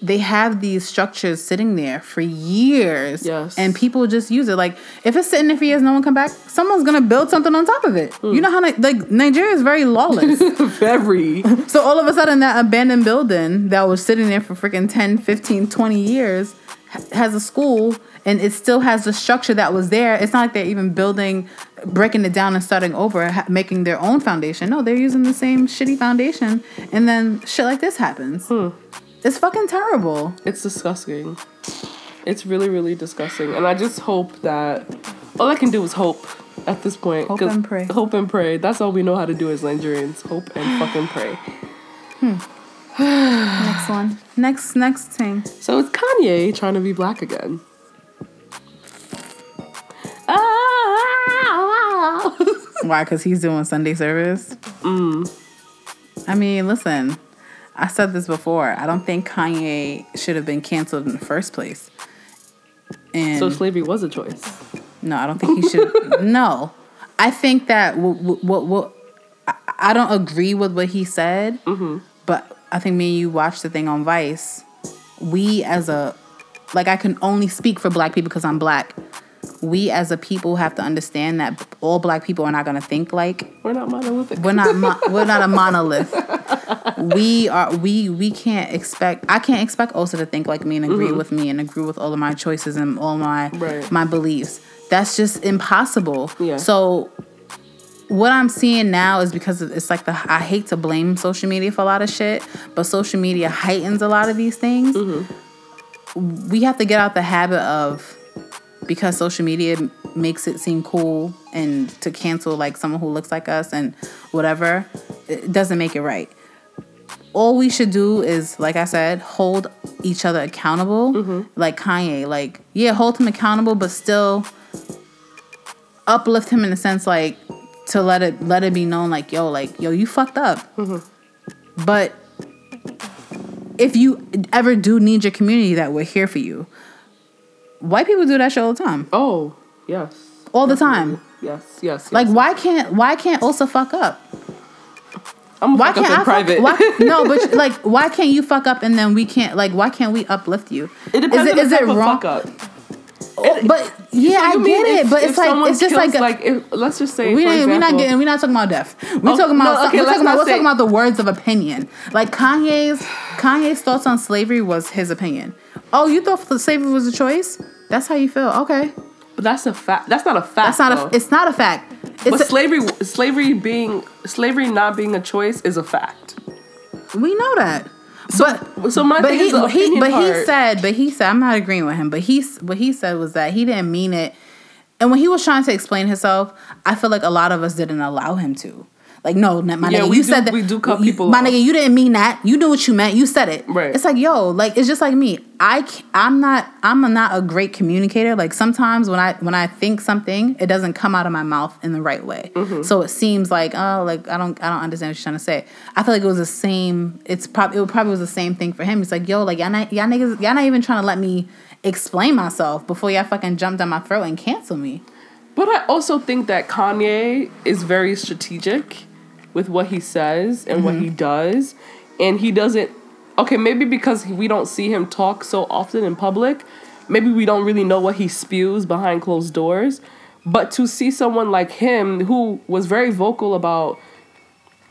[SPEAKER 2] they have these structures sitting there for years,
[SPEAKER 1] Yes.
[SPEAKER 2] and people just use it. Like if it's sitting there for years, no one come back. Someone's gonna build something on top of it.
[SPEAKER 1] Hmm.
[SPEAKER 2] You know how like Nigeria is very lawless.
[SPEAKER 1] Very.
[SPEAKER 2] So all of a sudden, that abandoned building that was sitting there for freaking 10, 15, 20 years has a school and it still has the structure that was there. It's not like they're even building, breaking it down and starting over, ha- making their own foundation. No, they're using the same shitty foundation. And then shit like this happens. It's fucking terrible.
[SPEAKER 1] It's disgusting. It's really, really disgusting. And I just hope that all I can do is hope at this point.
[SPEAKER 2] Hope and pray.
[SPEAKER 1] Hope and pray. That's all we know how to do as Nigerians. Hope and fucking pray. Hmm.
[SPEAKER 2] Next one. Next, next thing.
[SPEAKER 1] So it's Kanye trying to be black again.
[SPEAKER 2] Why? Because he's doing Sunday service?
[SPEAKER 1] Mm.
[SPEAKER 2] I mean, listen, I said this before. I don't think Kanye should have been canceled in the first place. And
[SPEAKER 1] so slavery was a choice.
[SPEAKER 2] no, I don't think he should. no, I think that what what what I, I don't agree with what he said,
[SPEAKER 1] Mm-hmm.
[SPEAKER 2] but I think me and you watched the thing on Vice. We as a like I can only speak for black people because I'm black. We as a people have to understand that all black people are not going to think like
[SPEAKER 1] We're not monolithic.
[SPEAKER 2] we're not mo- we're not a monolith. We are we we can't expect I can't expect Osa to think like me and agree mm-hmm. with me and agree with all of my choices and all my
[SPEAKER 1] Right.
[SPEAKER 2] my beliefs. That's just impossible.
[SPEAKER 1] Yeah.
[SPEAKER 2] So what I'm seeing now is because it's like the I hate to blame social media for a lot of shit, but social media heightens a lot of these things. Mm-hmm. We have to get out the habit of because social media makes it seem cool and to cancel like someone who looks like us and whatever, it doesn't make it right. All we should do is, like I said, hold each other accountable. Mm-hmm. Like Kanye, like yeah, hold him accountable, but still uplift him in the sense like to let it let it be known like yo like yo you fucked up mm-hmm. but if you ever do need your community that we're here for you white people do that shit all the time
[SPEAKER 1] oh, yes.
[SPEAKER 2] all the time
[SPEAKER 1] Yes, yes. yes.
[SPEAKER 2] like why can't why can't Osa fuck up
[SPEAKER 1] I'm
[SPEAKER 2] why can't
[SPEAKER 1] fuck
[SPEAKER 2] I
[SPEAKER 1] up in
[SPEAKER 2] fuck,
[SPEAKER 1] private.
[SPEAKER 2] why, no but like why can't you fuck up and then we can't like why can't we uplift you
[SPEAKER 1] it depends
[SPEAKER 2] is it,
[SPEAKER 1] on
[SPEAKER 2] is it wrong
[SPEAKER 1] fuck up.
[SPEAKER 2] Oh, but yeah
[SPEAKER 1] So
[SPEAKER 2] I get it
[SPEAKER 1] if-
[SPEAKER 2] but it's like it's just
[SPEAKER 1] kills,
[SPEAKER 2] like,
[SPEAKER 1] like if, let's just say
[SPEAKER 2] we ain't, we're not getting we're not talking about death. We're
[SPEAKER 1] Oh,
[SPEAKER 2] talking about
[SPEAKER 1] no, okay,
[SPEAKER 2] we're, talking about, we're talking about the words of opinion. Like Kanye's Kanye's thoughts on slavery was his opinion. Oh, you thought the slavery was a choice? That's how you feel. Okay,
[SPEAKER 1] But that's a fact. That's not a fact.
[SPEAKER 2] that's not
[SPEAKER 1] though.
[SPEAKER 2] a. It's not a fact.
[SPEAKER 1] but
[SPEAKER 2] a,
[SPEAKER 1] slavery, slavery being, slavery not being a choice is a fact.
[SPEAKER 2] we know that. but
[SPEAKER 1] So my
[SPEAKER 2] but
[SPEAKER 1] thing
[SPEAKER 2] he,
[SPEAKER 1] is the
[SPEAKER 2] he
[SPEAKER 1] opinion
[SPEAKER 2] but he said but he said I'm not agreeing with him. But he what he said was that he didn't mean it. And when he was trying to explain himself, I feel like a lot of us didn't allow him to. Like, no, my
[SPEAKER 1] Yeah,
[SPEAKER 2] nigga, you
[SPEAKER 1] do-
[SPEAKER 2] said that.
[SPEAKER 1] we do cut
[SPEAKER 2] you-
[SPEAKER 1] people
[SPEAKER 2] My nigga, you didn't mean that. You knew what you meant. You said it.
[SPEAKER 1] Right.
[SPEAKER 2] It's like, yo, like it's just like me. I I'm not I'm not a great communicator. Like sometimes when I when I think something, it doesn't come out of my mouth in the right way.
[SPEAKER 1] Mm-hmm.
[SPEAKER 2] So it seems like oh, like I don't I don't understand what you're trying to say. I feel like it was the same. It's probably it probably was the same thing for him. It's like yo, like y'all not, y'all niggas y'all not even trying to let me explain myself before y'all fucking jump down my throat and cancel me.
[SPEAKER 1] But I also think that Kanye is very strategic with what he says and what
[SPEAKER 2] Mm-hmm.
[SPEAKER 1] he does. And he doesn't, okay, maybe because we don't see him talk so often in public, maybe we don't really know what he spews behind closed doors. But to see someone like him who was very vocal about,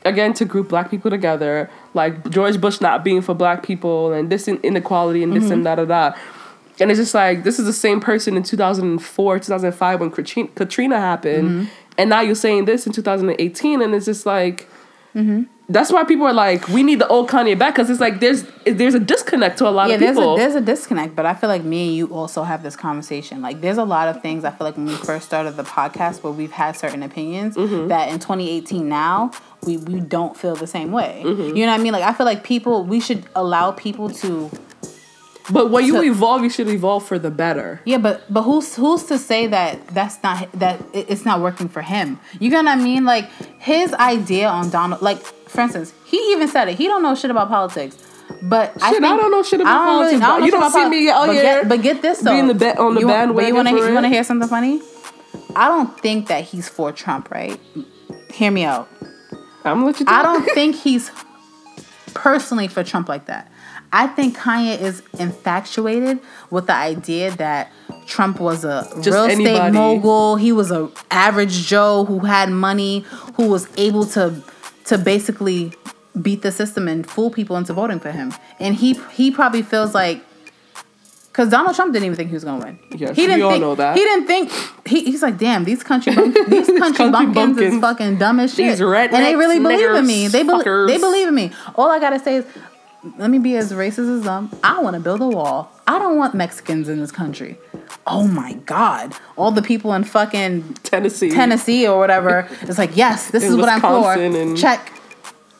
[SPEAKER 1] again, to group black people together, like George Bush not being for black people and this in- inequality and this and da da da. And it's just like this is the same person in 2004, 2005 when Katrina, Katrina happened, and now you're saying this in 2018, and it's just like.
[SPEAKER 2] Mm-hmm.
[SPEAKER 1] That's why people are like, we need the old Kanye back because it's like there's there's a disconnect to a lot
[SPEAKER 2] yeah,
[SPEAKER 1] of
[SPEAKER 2] there's
[SPEAKER 1] people.
[SPEAKER 2] a there's a disconnect, but I feel like me and you also have this conversation. Like, there's a lot of things I feel like when we first started the podcast where we've had certain opinions
[SPEAKER 1] Mm-hmm.
[SPEAKER 2] that in 2018 now we we don't feel the same way.
[SPEAKER 1] Mm-hmm.
[SPEAKER 2] You know what I mean? Like, I feel like people we should allow people to
[SPEAKER 1] but when you evolve, you should evolve for the better.
[SPEAKER 2] Yeah, but but who's who's to say that that's not that it's not working for him? You know what I mean? Like his idea on Donald, like for instance, he even said it. He don't know shit about politics. But I,
[SPEAKER 1] Shit, I
[SPEAKER 2] think,
[SPEAKER 1] don't know shit about
[SPEAKER 2] I don't
[SPEAKER 1] politics, but you don't see me out
[SPEAKER 2] but Get, but get this though,
[SPEAKER 1] being the ba- on the
[SPEAKER 2] you,
[SPEAKER 1] bandwagon
[SPEAKER 2] you want you want to hear something funny? I don't think that he's for Trump. Right? Hear me out.
[SPEAKER 1] I'm gonna let you.
[SPEAKER 2] I don't think he's personally for Trump like that. I think Kanye is infatuated with the idea that Trump was a
[SPEAKER 1] Just
[SPEAKER 2] real estate
[SPEAKER 1] anybody.
[SPEAKER 2] mogul. He was a average Joe who had money, who was able to to basically beat the system and fool people into voting for him. And he he probably feels like because Donald Trump didn't even think he was gonna win.
[SPEAKER 1] Yes,
[SPEAKER 2] he didn't
[SPEAKER 1] we all
[SPEAKER 2] think,
[SPEAKER 1] know that.
[SPEAKER 2] He didn't think he, he's like, damn, these country bump, these country,
[SPEAKER 1] Country
[SPEAKER 2] bumpkins, is fucking dumb as shit.
[SPEAKER 1] These rednecks,
[SPEAKER 2] and they really believe in me. They believe they believe in me. All I gotta say is, let me be as racist as them. I want to build a wall. I don't want Mexicans in this country. Oh my god! All the people in fucking
[SPEAKER 1] Tennessee,
[SPEAKER 2] Tennessee or whatever. It's like, yes, this
[SPEAKER 1] In
[SPEAKER 2] is what I'm for. Check.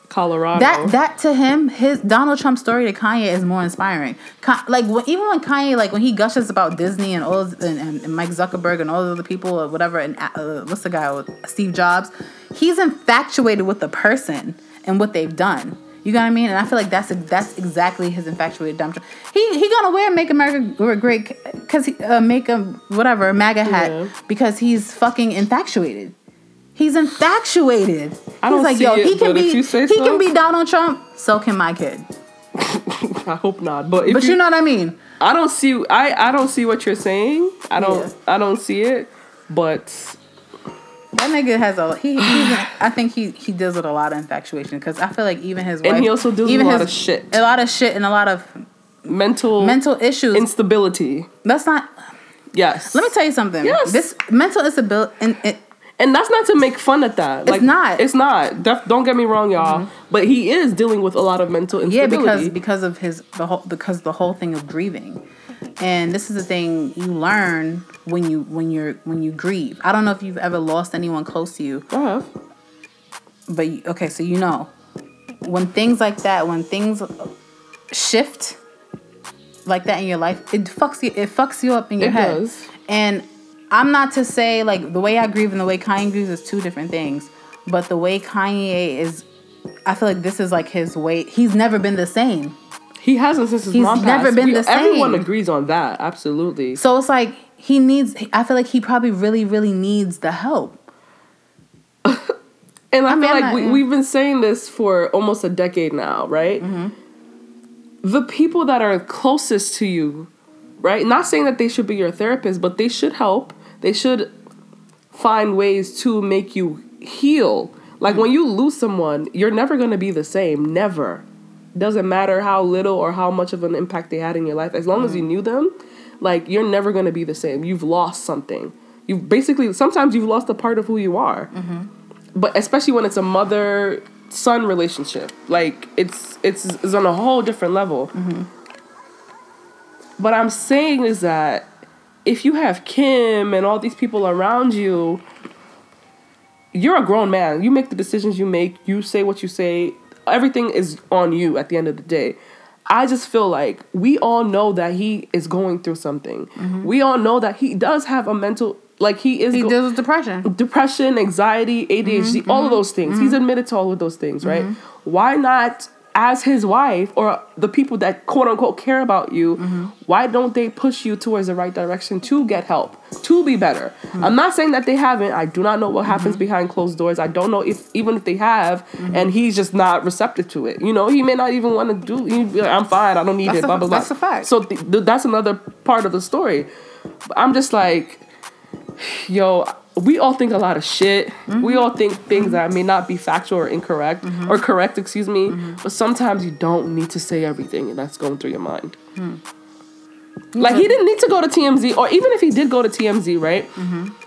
[SPEAKER 1] Colorado.
[SPEAKER 2] That that to him, his Donald Trump story to Kanye is more inspiring. Ka- like when, even when Kanye, like when he gushes about Disney and all and, and, and Mike Zuckerberg and all the other people or whatever, and uh, what's the guy with Steve Jobs, he's infatuated with the person and what they've done. You know what I mean? And I feel like that's that's exactly his infatuated dumb. He he gonna wear make America great because he uh, make a whatever MAGA hat
[SPEAKER 1] Yeah.
[SPEAKER 2] because he's fucking infatuated. He's infatuated.
[SPEAKER 1] I don't
[SPEAKER 2] He's like, yo,
[SPEAKER 1] it,
[SPEAKER 2] he can be
[SPEAKER 1] if you say
[SPEAKER 2] he
[SPEAKER 1] so.
[SPEAKER 2] can be Donald Trump, so can my kid.
[SPEAKER 1] I hope not. But if
[SPEAKER 2] But
[SPEAKER 1] you,
[SPEAKER 2] you know what I mean?
[SPEAKER 1] I don't see. I I don't see what you're saying. I don't.
[SPEAKER 2] Yeah.
[SPEAKER 1] I don't see it. But
[SPEAKER 2] That nigga has a he. I think he he deals with a lot of infatuation because I feel like even his
[SPEAKER 1] And he also deals
[SPEAKER 2] even
[SPEAKER 1] with a lot
[SPEAKER 2] his-
[SPEAKER 1] of shit.
[SPEAKER 2] a lot of shit, and a lot of
[SPEAKER 1] mental
[SPEAKER 2] mental issues.
[SPEAKER 1] instability.
[SPEAKER 2] That's not.
[SPEAKER 1] Yes.
[SPEAKER 2] Let me tell you something.
[SPEAKER 1] Yes.
[SPEAKER 2] This mental instability and it,
[SPEAKER 1] And that's not to make fun at that. Like,
[SPEAKER 2] not.
[SPEAKER 1] It's not. Def- don't get me wrong, y'all. Mm-hmm. But he is dealing with a lot of mental
[SPEAKER 2] yeah,
[SPEAKER 1] instability.
[SPEAKER 2] because because of his the whole because the whole thing of grieving, and this is the thing you learn when you when you're when you grieve. I don't know if you've ever lost anyone close to you,
[SPEAKER 1] I have.
[SPEAKER 2] but you- okay, so you know when things like that, when things shift like that in your life, it fucks you. It fucks you up in your
[SPEAKER 1] It
[SPEAKER 2] head.
[SPEAKER 1] does.
[SPEAKER 2] And I'm not to say like the way I grieve and the way Kanye grieves is two different things, but the way Kanye is, I feel like this is like his way. He's never been the same.
[SPEAKER 1] He hasn't since his
[SPEAKER 2] He's
[SPEAKER 1] mom
[SPEAKER 2] never
[SPEAKER 1] passed.
[SPEAKER 2] been
[SPEAKER 1] We-
[SPEAKER 2] the
[SPEAKER 1] Everyone agrees on that. Absolutely.
[SPEAKER 2] So it's like he needs. I feel like he probably really, really needs the help.
[SPEAKER 1] And I,
[SPEAKER 2] I
[SPEAKER 1] feel
[SPEAKER 2] I'm
[SPEAKER 1] like
[SPEAKER 2] not-
[SPEAKER 1] we,
[SPEAKER 2] yeah.
[SPEAKER 1] we've been saying this for almost a decade now, right?
[SPEAKER 2] Mm-hmm.
[SPEAKER 1] The people that are closest to you, right? Not saying that they should be your therapist, but they should help. They should find ways to make you heal. Like when you lose someone, you're never going to be the same. Never. Doesn't matter how little or how much of an impact they had in your life. As long as you mm-hmm. knew them, like you're never going to be the same. You've lost something. You've basically, sometimes you've lost a part of who you are. Mm-hmm. But especially when it's a mother son relationship like it's it's it's on a whole different level. Mm-hmm. What i'm saying is that if you have kim and all these people around you you're a grown man. You make the decisions you make. You say what you say everything is on you at the end of the day. I just feel like we all know that he is going through something. Mm-hmm. We all know that he does have a mental like he is
[SPEAKER 2] He
[SPEAKER 1] go-
[SPEAKER 2] deals with depression.
[SPEAKER 1] depression, anxiety, ADHD,
[SPEAKER 2] Mm-hmm,
[SPEAKER 1] all of those mm-hmm. things. He's mm-hmm. admitted to all of those things, right? Why not, as his wife or the people that quote unquote care about you,
[SPEAKER 2] Mm-hmm.
[SPEAKER 1] why don't they push you towards the right direction to get help, to be better?
[SPEAKER 2] Mm-hmm.
[SPEAKER 1] I'm not saying that they haven't. I do not know what happens behind closed doors. I don't know if even if they have,
[SPEAKER 2] Mm-hmm.
[SPEAKER 1] and he's just not receptive to it. You know, he may not even want to do. Like, I'm fine. I don't need
[SPEAKER 2] That's
[SPEAKER 1] it.
[SPEAKER 2] a-
[SPEAKER 1] blah blah blah.
[SPEAKER 2] that's a fact.
[SPEAKER 1] So th- th- that's another part of the story. I'm just like yo, we all think a lot of shit. We mm-hmm. all think things that may not be factual or incorrect mm-hmm. or correct, excuse me. Mm-hmm. But sometimes you don't need to say everything that's going through your mind. Hmm. Like he didn't need to go to TMZ, or even if he did go to TMZ, right?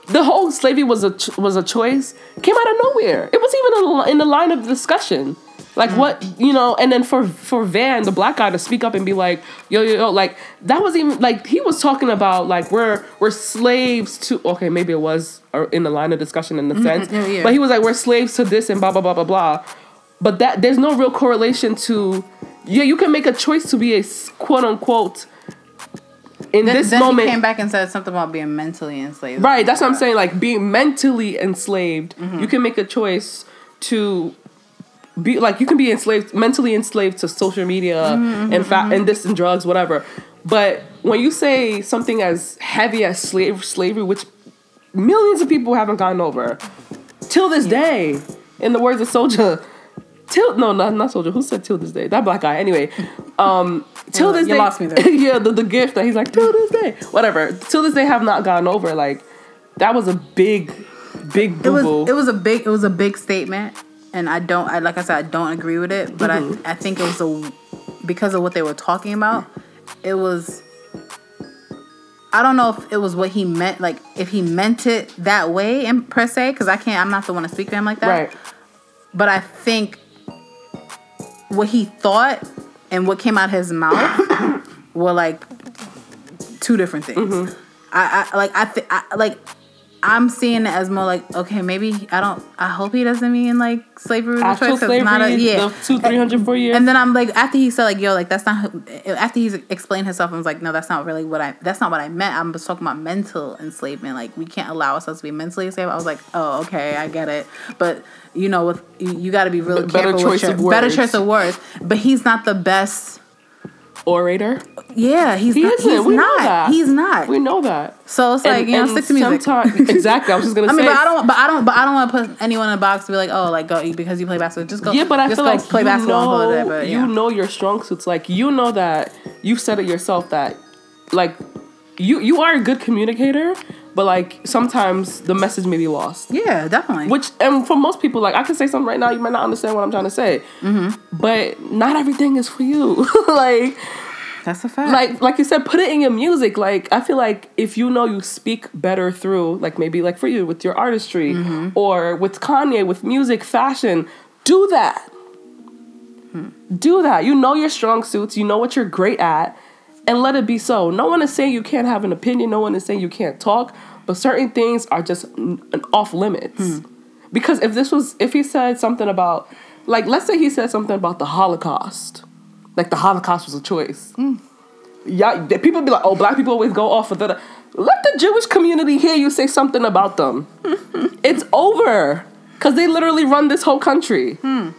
[SPEAKER 1] the whole slavery was a ch- was a choice came out of nowhere. It was even in the line of discussion. Like what you know, and then for for Van, the black guy, to speak up and be like, yo yo yo, like that was even like he was talking about like we're we're slaves to. Okay, maybe it was in the line of discussion in the sense,
[SPEAKER 2] yeah, yeah.
[SPEAKER 1] but he was like we're slaves to this and blah blah blah blah blah. But that there's no real correlation to yeah, you can make a choice to be a quote unquote in
[SPEAKER 2] Then,
[SPEAKER 1] this
[SPEAKER 2] then
[SPEAKER 1] moment.
[SPEAKER 2] he came back and said something about being mentally enslaved.
[SPEAKER 1] Right, that's what I'm saying. Like being mentally enslaved,
[SPEAKER 2] Mm-hmm.
[SPEAKER 1] you can make a choice to be like you can be enslaved, mentally enslaved to social media
[SPEAKER 2] Mm-hmm,
[SPEAKER 1] and fat and this and drugs, whatever. But when you say something as heavy as slave slavery, which millions of people haven't gotten over, till this day, in the words of Soldier, till no, not not Soldier. Who said till this day? That black guy. Anyway, um, till
[SPEAKER 2] You
[SPEAKER 1] this day,
[SPEAKER 2] lost me there.
[SPEAKER 1] yeah, the, the gift that he's like till this day, whatever. Till this day, have not gotten over. Like that was a big, big
[SPEAKER 2] It
[SPEAKER 1] boo
[SPEAKER 2] was it was a big it was a big statement, and I don't I like I said I don't agree with it, but
[SPEAKER 1] Mm-hmm.
[SPEAKER 2] I I think it was a because of what they were talking about. It was. I don't know if it was what he meant, like if he meant it that way, in, per se, because I can't. I'm not the one to speak for him like that.
[SPEAKER 1] right.
[SPEAKER 2] But I think what he thought and what came out of his mouth were like two different things.
[SPEAKER 1] Mm-hmm.
[SPEAKER 2] I, I like I, th- I like I'm seeing it as more like okay maybe I don't I hope he doesn't mean like slavery
[SPEAKER 1] Actual
[SPEAKER 2] choice
[SPEAKER 1] slavery,
[SPEAKER 2] not a yeah
[SPEAKER 1] the two, three hundred, four years.
[SPEAKER 2] and then I'm like, after he said like, yo, like that's not. After he's explained himself, I was like, no, that's not really what I. That's not what I meant. I'm just talking about mental enslavement. Like we can't allow ourselves to be mentally enslaved. I was like, oh, okay, I get it. But you know, with you, you got to be really
[SPEAKER 1] B- better
[SPEAKER 2] careful
[SPEAKER 1] choice
[SPEAKER 2] with
[SPEAKER 1] of
[SPEAKER 2] your better choice of words. But he's not the best.
[SPEAKER 1] Orator.
[SPEAKER 2] Yeah, he's
[SPEAKER 1] He
[SPEAKER 2] not.
[SPEAKER 1] isn't.
[SPEAKER 2] He's
[SPEAKER 1] We know
[SPEAKER 2] not.
[SPEAKER 1] that.
[SPEAKER 2] He's not.
[SPEAKER 1] We know that.
[SPEAKER 2] so it's like you know, stick to music.
[SPEAKER 1] exactly. I was just gonna
[SPEAKER 2] I
[SPEAKER 1] say.
[SPEAKER 2] mean, but I don't. But I don't. But I don't want to put anyone in a box to be like, oh, like go because you play basketball. Just go.
[SPEAKER 1] Yeah, but I
[SPEAKER 2] just
[SPEAKER 1] feel like
[SPEAKER 2] play
[SPEAKER 1] you
[SPEAKER 2] basketball
[SPEAKER 1] know,
[SPEAKER 2] and play. But yeah.
[SPEAKER 1] you know your strong suits. Like you know that you said it yourself that like you you are a good communicator, but like sometimes the message may be lost.
[SPEAKER 2] yeah, definitely.
[SPEAKER 1] Which and for most people, like I can say something right now, you might not understand what I'm trying to say,
[SPEAKER 2] Mm-hmm.
[SPEAKER 1] but not everything is for you. like
[SPEAKER 2] that's a fact.
[SPEAKER 1] like like you said put it in your music like i feel like if you know you speak better through like maybe like for you with your artistry
[SPEAKER 2] Mm-hmm.
[SPEAKER 1] or with kanye with music fashion do that do that you know your strong suits you know what you're great at and let it be so no one is saying you can't have an opinion no one is saying you can't talk but certain things are just off limits hmm. because if this was if he said something about like let's say he said something about the holocaust like the holocaust was a choice hmm. yeah, people be like, oh, black people always go off of that. Let the Jewish community hear you say something about them. it's over. Because they literally run this whole country. Hmm.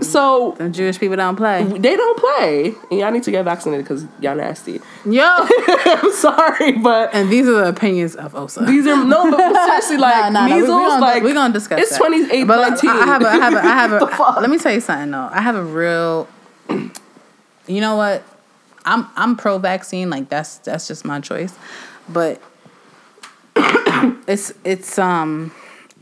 [SPEAKER 1] So
[SPEAKER 2] Them Jewish people don't play.
[SPEAKER 1] they don't play. And y'all need to get vaccinated because y'all nasty.
[SPEAKER 2] Yo.
[SPEAKER 1] I'm sorry, but
[SPEAKER 2] and these are the opinions of Osa.
[SPEAKER 1] these are no, but seriously, like
[SPEAKER 2] Nah, nah, nah, we- we
[SPEAKER 1] measles,
[SPEAKER 2] gonna-
[SPEAKER 1] like
[SPEAKER 2] we're gonna discuss
[SPEAKER 1] It's
[SPEAKER 2] that.
[SPEAKER 1] 28,
[SPEAKER 2] but like, I have a, I have a, I have
[SPEAKER 1] The
[SPEAKER 2] a. let me tell you something though. I have a real. You know what? I'm I'm pro vaccine. Like that's that's just my choice, but it's it's um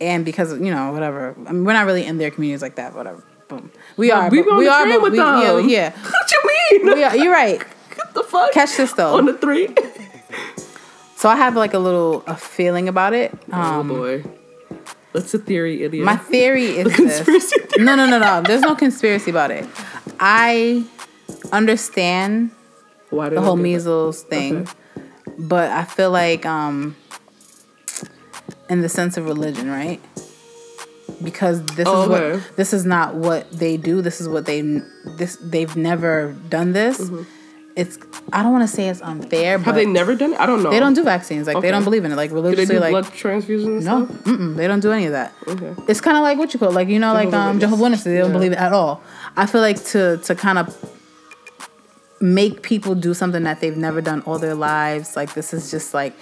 [SPEAKER 2] and because you know whatever. I mean, we're not really in their communities like that. Whatever. Boom. We are.
[SPEAKER 1] we
[SPEAKER 2] but-
[SPEAKER 1] on
[SPEAKER 2] we
[SPEAKER 1] the
[SPEAKER 2] are.
[SPEAKER 1] train with
[SPEAKER 2] we,
[SPEAKER 1] them.
[SPEAKER 2] Yeah. Yeah.
[SPEAKER 1] what you mean?
[SPEAKER 2] We are, you're right.
[SPEAKER 1] What the fuck?
[SPEAKER 2] Catch this though.
[SPEAKER 1] On the three.
[SPEAKER 2] So I have like a little a feeling about it. Um,
[SPEAKER 1] oh boy. What's the theory, idiot?
[SPEAKER 2] My theory is this.
[SPEAKER 1] conspiracy theory.
[SPEAKER 2] No, no, no, no. There's no conspiracy about it. I understand
[SPEAKER 1] Why
[SPEAKER 2] the whole
[SPEAKER 1] get that?
[SPEAKER 2] measles thing,
[SPEAKER 1] Okay.
[SPEAKER 2] but I feel like um in the sense of religion, right? Because this
[SPEAKER 1] Oh,
[SPEAKER 2] is
[SPEAKER 1] okay.
[SPEAKER 2] what this is not what they do. This is what they this they've never done this. It's I don't want to say it's unfair, but
[SPEAKER 1] Mm-hmm. Have they never done it? I don't know.
[SPEAKER 2] they don't do vaccines. Like
[SPEAKER 1] Okay.
[SPEAKER 2] they don't believe in it. Like
[SPEAKER 1] Do they
[SPEAKER 2] religiously,
[SPEAKER 1] do
[SPEAKER 2] like
[SPEAKER 1] blood transfusions
[SPEAKER 2] no, they don't do any of that.
[SPEAKER 1] Okay.
[SPEAKER 2] It's kind of like what you call like you know like um. Jehovah's Witnesses. They don't
[SPEAKER 1] Yeah.
[SPEAKER 2] believe it at all. I feel like to to kind of make people do something that they've never done all their lives. Like this is just like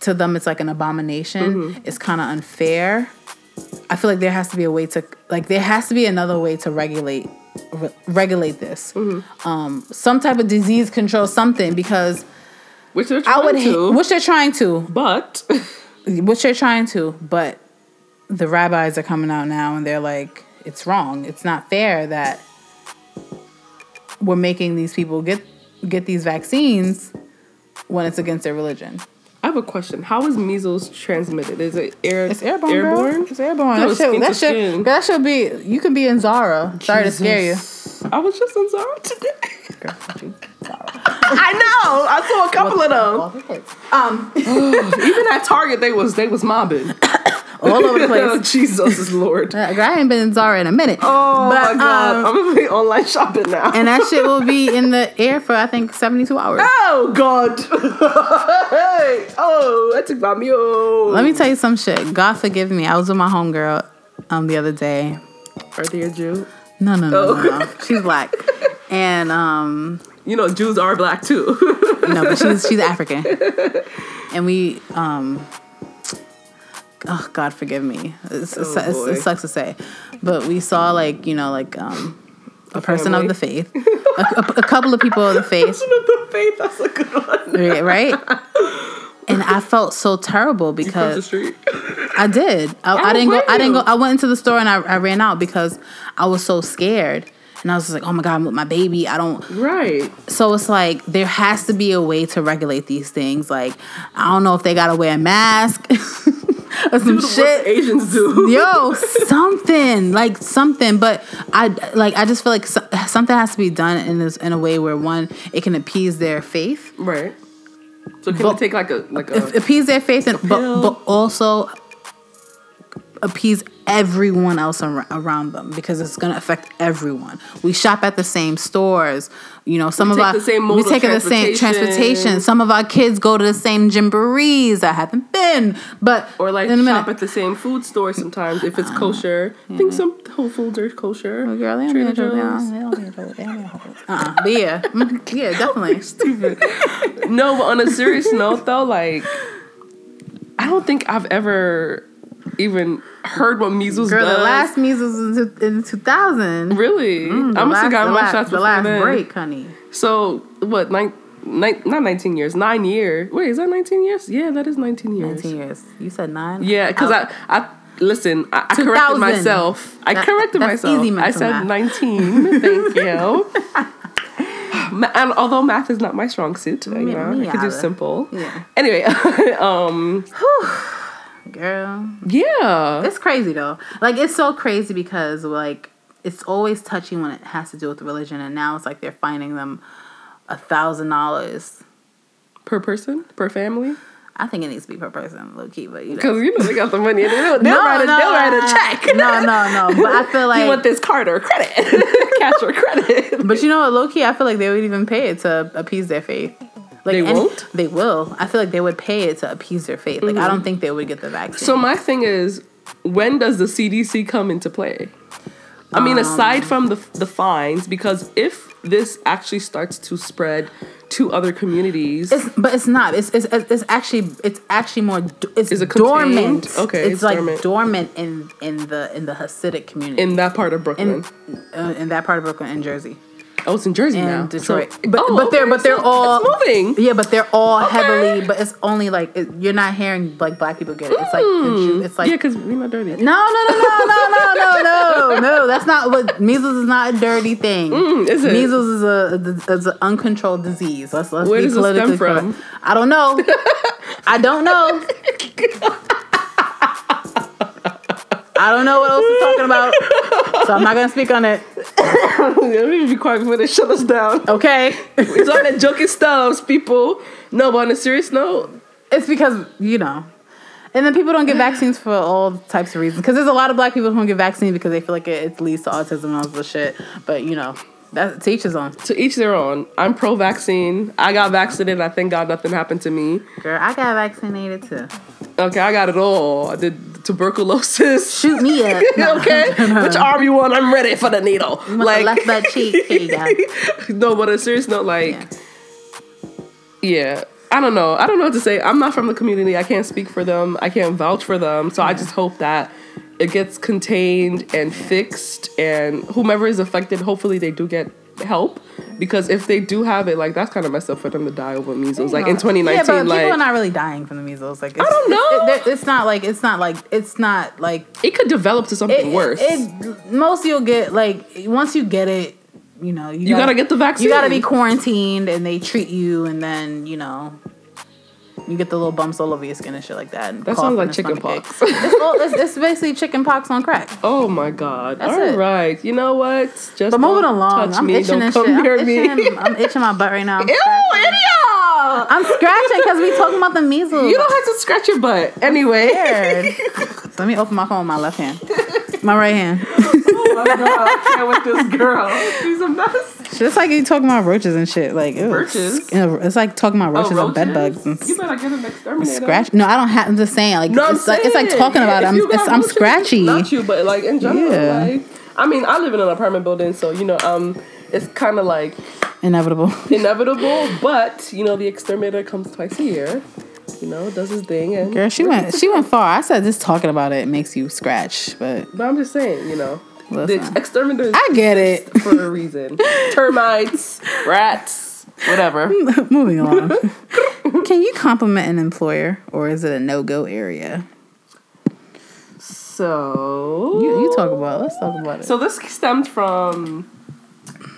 [SPEAKER 2] to them it's like an abomination.
[SPEAKER 1] Mm-hmm.
[SPEAKER 2] It's kind of unfair. I feel like there has to be a way to like there has to be another way to regulate re- regulate this.
[SPEAKER 1] Mm-hmm.
[SPEAKER 2] Um, some type of disease control something because
[SPEAKER 1] Which they're
[SPEAKER 2] I
[SPEAKER 1] trying
[SPEAKER 2] would
[SPEAKER 1] to.
[SPEAKER 2] which they're trying to,
[SPEAKER 1] but
[SPEAKER 2] which they're trying to, but the rabbis are coming out now and they're like, it's wrong. It's not fair that we're making these people get get these vaccines when it's against their religion.
[SPEAKER 1] I have a question. How is measles transmitted? Is it air?
[SPEAKER 2] It's airborne.
[SPEAKER 1] Airborne.
[SPEAKER 2] Girl. It's airborne.
[SPEAKER 1] No,
[SPEAKER 2] that should, that should,
[SPEAKER 1] skin.
[SPEAKER 2] that should be. You can be in Zara. Sorry to scare you.
[SPEAKER 1] I was just in Zara today. I know. I saw a couple of them.
[SPEAKER 2] Um,
[SPEAKER 1] Even at Target, they was they was mobbing.
[SPEAKER 2] all over the place.
[SPEAKER 1] Jesus is Lord.
[SPEAKER 2] Girl, I ain't been in Zara in a minute.
[SPEAKER 1] Oh
[SPEAKER 2] But,
[SPEAKER 1] my God!
[SPEAKER 2] um,
[SPEAKER 1] I'm gonna be online shopping now.
[SPEAKER 2] and that shit will be in the air for I think seventy two hours.
[SPEAKER 1] oh God! hey, oh, that took my mule.
[SPEAKER 2] Let me tell you some shit. God forgive me. I was with my homegirl um the other day.
[SPEAKER 1] Are they a Jew?
[SPEAKER 2] No, no, no,
[SPEAKER 1] Oh.
[SPEAKER 2] no, no. She's black, and um
[SPEAKER 1] You know, Jews are black too.
[SPEAKER 2] no, but she's she's African, and we um. Oh God, forgive me. It's, it's,
[SPEAKER 1] Oh,
[SPEAKER 2] it's- it sucks to say, but we saw like you know like um a person of the faith, a, a- a couple of people of the faith,
[SPEAKER 1] Person of the faith. That's a good one.
[SPEAKER 2] right? right? And I felt so terrible because. I did. I, I
[SPEAKER 1] don't
[SPEAKER 2] didn't go.
[SPEAKER 1] blame
[SPEAKER 2] I didn't go. I went into the store and I, I ran out because I was so scared. And I was like, oh my God, I'm with my baby. I don't.
[SPEAKER 1] Right.
[SPEAKER 2] So it's like, there has to be a way to regulate these things. Like, I don't know if they got to wear a mask or some
[SPEAKER 1] the
[SPEAKER 2] shit.
[SPEAKER 1] Asians do.
[SPEAKER 2] Yo, something like something, but I like. I just feel like so, something has to be done in this in a way where one it can appease their faith,
[SPEAKER 1] Right. So can
[SPEAKER 2] But-
[SPEAKER 1] take like a like a
[SPEAKER 2] appease their faith, and but but also appease everyone else ar- around them because it's going to affect everyone. We shop at the same stores. You know, some
[SPEAKER 1] We
[SPEAKER 2] of
[SPEAKER 1] take
[SPEAKER 2] our
[SPEAKER 1] the same
[SPEAKER 2] we take the same
[SPEAKER 1] transportation.
[SPEAKER 2] Some of our kids go to the same jamborees. I haven't been, but
[SPEAKER 1] or like shop
[SPEAKER 2] minute.
[SPEAKER 1] at the same food store sometimes if it's kosher. I think some Whole Foods are kosher.
[SPEAKER 2] Oh, girl, they don't
[SPEAKER 1] Trader
[SPEAKER 2] need
[SPEAKER 1] Joe's.
[SPEAKER 2] don't- they don't need to- don't need to- Uh-uh. But yeah, Mm, yeah, definitely.
[SPEAKER 1] Stupid. no, but on a serious note though, like I don't think I've ever even heard what measles
[SPEAKER 2] Girl,
[SPEAKER 1] does.
[SPEAKER 2] the last measles was in two thousand.
[SPEAKER 1] really,
[SPEAKER 2] Mm,
[SPEAKER 1] I must have gotten my
[SPEAKER 2] last,
[SPEAKER 1] shots
[SPEAKER 2] the last
[SPEAKER 1] then.
[SPEAKER 2] break, honey.
[SPEAKER 1] So what? Nine, nine, not nineteen years. Nine years. Wait, is that nineteen years? Yeah, that is nineteen years.
[SPEAKER 2] Nineteen years. You said nine.
[SPEAKER 1] Yeah, because
[SPEAKER 2] Oh.
[SPEAKER 1] I, I listen. I, I corrected myself. I
[SPEAKER 2] That-
[SPEAKER 1] corrected
[SPEAKER 2] that's
[SPEAKER 1] myself. I said
[SPEAKER 2] math.
[SPEAKER 1] nineteen. Thank you. And although math is not my strong suit, you know,
[SPEAKER 2] me
[SPEAKER 1] I could do simple.
[SPEAKER 2] Yeah.
[SPEAKER 1] Anyway, um,
[SPEAKER 2] Girl,
[SPEAKER 1] yeah,
[SPEAKER 2] it's crazy though. Like it's so crazy because like it's always touchy when it has to do with religion, and now it's like they're finding them a thousand dollars.
[SPEAKER 1] per person, per family,
[SPEAKER 2] I think it needs to be per person, low key, but you know.
[SPEAKER 1] because you know they got the money. and They'll, they'll write a, they'll write a check.
[SPEAKER 2] No, no, no. But I feel like.
[SPEAKER 1] you want this card or credit, cash or credit.
[SPEAKER 2] but you know what, low key, I feel like they would even pay it to appease their faith. Like
[SPEAKER 1] They won't?
[SPEAKER 2] They will. I feel like they would pay it to appease their faith. Like I don't think they would get the vaccine.
[SPEAKER 1] So my thing is, when does the CDC come into play? I mean, aside from the the fines, because if this actually starts to spread to other communities,
[SPEAKER 2] It's, but it's not. It's, it's it's actually it's actually more. It's
[SPEAKER 1] Is it contained?
[SPEAKER 2] dormant.
[SPEAKER 1] Okay,
[SPEAKER 2] it's,
[SPEAKER 1] it's
[SPEAKER 2] like
[SPEAKER 1] dormant.
[SPEAKER 2] dormant. in in the in the Hasidic community
[SPEAKER 1] in that part of Brooklyn,
[SPEAKER 2] in uh, in that part of Brooklyn and Jersey
[SPEAKER 1] oh, it's in Jersey
[SPEAKER 2] and
[SPEAKER 1] now,
[SPEAKER 2] Detroit.
[SPEAKER 1] So-
[SPEAKER 2] but
[SPEAKER 1] oh,
[SPEAKER 2] but they're but they're
[SPEAKER 1] so
[SPEAKER 2] all
[SPEAKER 1] it's moving.
[SPEAKER 2] Yeah, but they're all
[SPEAKER 1] Okay.
[SPEAKER 2] heavily. But it's only like it, you're not hearing like black people get it. It's like Jew- it's like
[SPEAKER 1] yeah, because we're not dirty.
[SPEAKER 2] no no no no no no no no no. That's not what measles is not a dirty thing.
[SPEAKER 1] Mm, is it?
[SPEAKER 2] Measles is a is an uncontrolled disease. Let's let's
[SPEAKER 1] Where
[SPEAKER 2] be
[SPEAKER 1] does it stem from?
[SPEAKER 2] correct. I don't know. I don't know. I don't know what else he's talking about, so I'm not gonna speak on it.
[SPEAKER 1] Let me be quiet before they shut us down.
[SPEAKER 2] Okay,
[SPEAKER 1] It's all the joking stuff, people. No, but on a serious note,
[SPEAKER 2] it's because you know, and then people don't get vaccines for all types of reasons. Because there's a lot of black people who don't get vaccines because they feel like it, it leads to autism and all this shit. But you know, that to each his own.
[SPEAKER 1] to each their own. I'm pro-vaccine. I got vaccinated. I thank God nothing happened to me.
[SPEAKER 2] Girl, I got vaccinated too.
[SPEAKER 1] Okay, I got it all. I did tuberculosis.
[SPEAKER 2] Shoot me up. No.
[SPEAKER 1] okay, which arm you want? I'm ready for the needle.
[SPEAKER 2] You want the left butt cheek? Here you go.
[SPEAKER 1] no, but on a serious note, like,
[SPEAKER 2] Yeah.
[SPEAKER 1] yeah. I don't know. I don't know what to say. I'm not from the community. I can't speak for them. I can't vouch for them. So I just hope that it gets contained and fixed, and whomever is affected, hopefully they do get help. Because if they do have it, like that's kind of messed up for them to die over measles. Like in 2019,
[SPEAKER 2] yeah, but
[SPEAKER 1] like
[SPEAKER 2] people are not really dying from the measles. Like, it's,
[SPEAKER 1] I don't know.
[SPEAKER 2] It's, it- it's not like it's not like it's not like
[SPEAKER 1] it could develop to something
[SPEAKER 2] it,
[SPEAKER 1] worse.
[SPEAKER 2] It, most you'll get like once you get it, you know, you,
[SPEAKER 1] you gotta get the vaccine.
[SPEAKER 2] You gotta be quarantined, and they treat you, and then you know. You get the little bumps all over your skin and shit like that.
[SPEAKER 1] That sounds like chicken pox.
[SPEAKER 2] it's, all, it's, it's basically chicken pox on crack.
[SPEAKER 1] Oh my god!
[SPEAKER 2] That's
[SPEAKER 1] All
[SPEAKER 2] it.
[SPEAKER 1] right, you know what? Just
[SPEAKER 2] But moving along,
[SPEAKER 1] touch
[SPEAKER 2] I'm
[SPEAKER 1] me.
[SPEAKER 2] itching
[SPEAKER 1] don't
[SPEAKER 2] and
[SPEAKER 1] come
[SPEAKER 2] shit.
[SPEAKER 1] near
[SPEAKER 2] I'm
[SPEAKER 1] me.
[SPEAKER 2] itching, I'm itching my butt right now. I'm
[SPEAKER 1] Ew,
[SPEAKER 2] scratching.
[SPEAKER 1] idiot!
[SPEAKER 2] I'm scratching because we talking about the measles.
[SPEAKER 1] You don't have to scratch your butt anyway.
[SPEAKER 2] so let me open my phone with my left hand. My right hand.
[SPEAKER 1] oh my god! I can't with this girl. She's a mess.
[SPEAKER 2] It's like you talking about roaches and shit. Like ew.
[SPEAKER 1] Roaches?
[SPEAKER 2] It's like talking about roaches,
[SPEAKER 1] Oh,
[SPEAKER 2] and bed bugs and
[SPEAKER 1] You better get an exterminator.
[SPEAKER 2] scratch. No, I don't have. I'm just saying. Like
[SPEAKER 1] No, I'm
[SPEAKER 2] it's like it's like
[SPEAKER 1] saying,
[SPEAKER 2] talking about. It. I'm it's, I'm scratchy.
[SPEAKER 1] Not you, but like in general.
[SPEAKER 2] Yeah.
[SPEAKER 1] Like, I mean, I live in an apartment building, so you know, um, it's kind of like
[SPEAKER 2] Inevitable.
[SPEAKER 1] inevitable. But you know, the exterminator comes twice a year. You know, does his thing, and
[SPEAKER 2] Girl, she went she went far. I said just talking about it makes you scratch, but
[SPEAKER 1] But I'm just saying, you know,
[SPEAKER 2] Listen.
[SPEAKER 1] the exterminator
[SPEAKER 2] I get it.
[SPEAKER 1] for a reason. Termites, rats, whatever.
[SPEAKER 2] Moving on. Can you compliment an employer, or is it a no go area?
[SPEAKER 1] So
[SPEAKER 2] You, you talk about. it. Let's talk about it.
[SPEAKER 1] So this stemmed from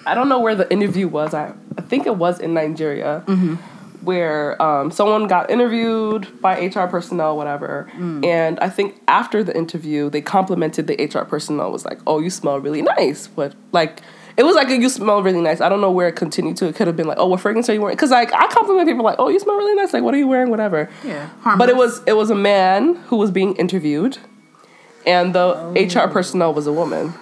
[SPEAKER 1] I don't know where the interview was. I I think it was in Nigeria. Mm-hmm. Where um, someone got interviewed by HR personnel, whatever, and I think after the interview, they complimented the HR personnel. Was like, "Oh, you smell really nice." What like it was like, "You smell really nice." I don't know where it continued to. It could have been like, "Oh, what fragrance are you wearing?" Because like I compliment people like, "Oh, you smell really nice." Like, what are you wearing? Whatever.
[SPEAKER 2] yeah,
[SPEAKER 1] But it was it was a man who was being interviewed, and the HR personnel was a woman.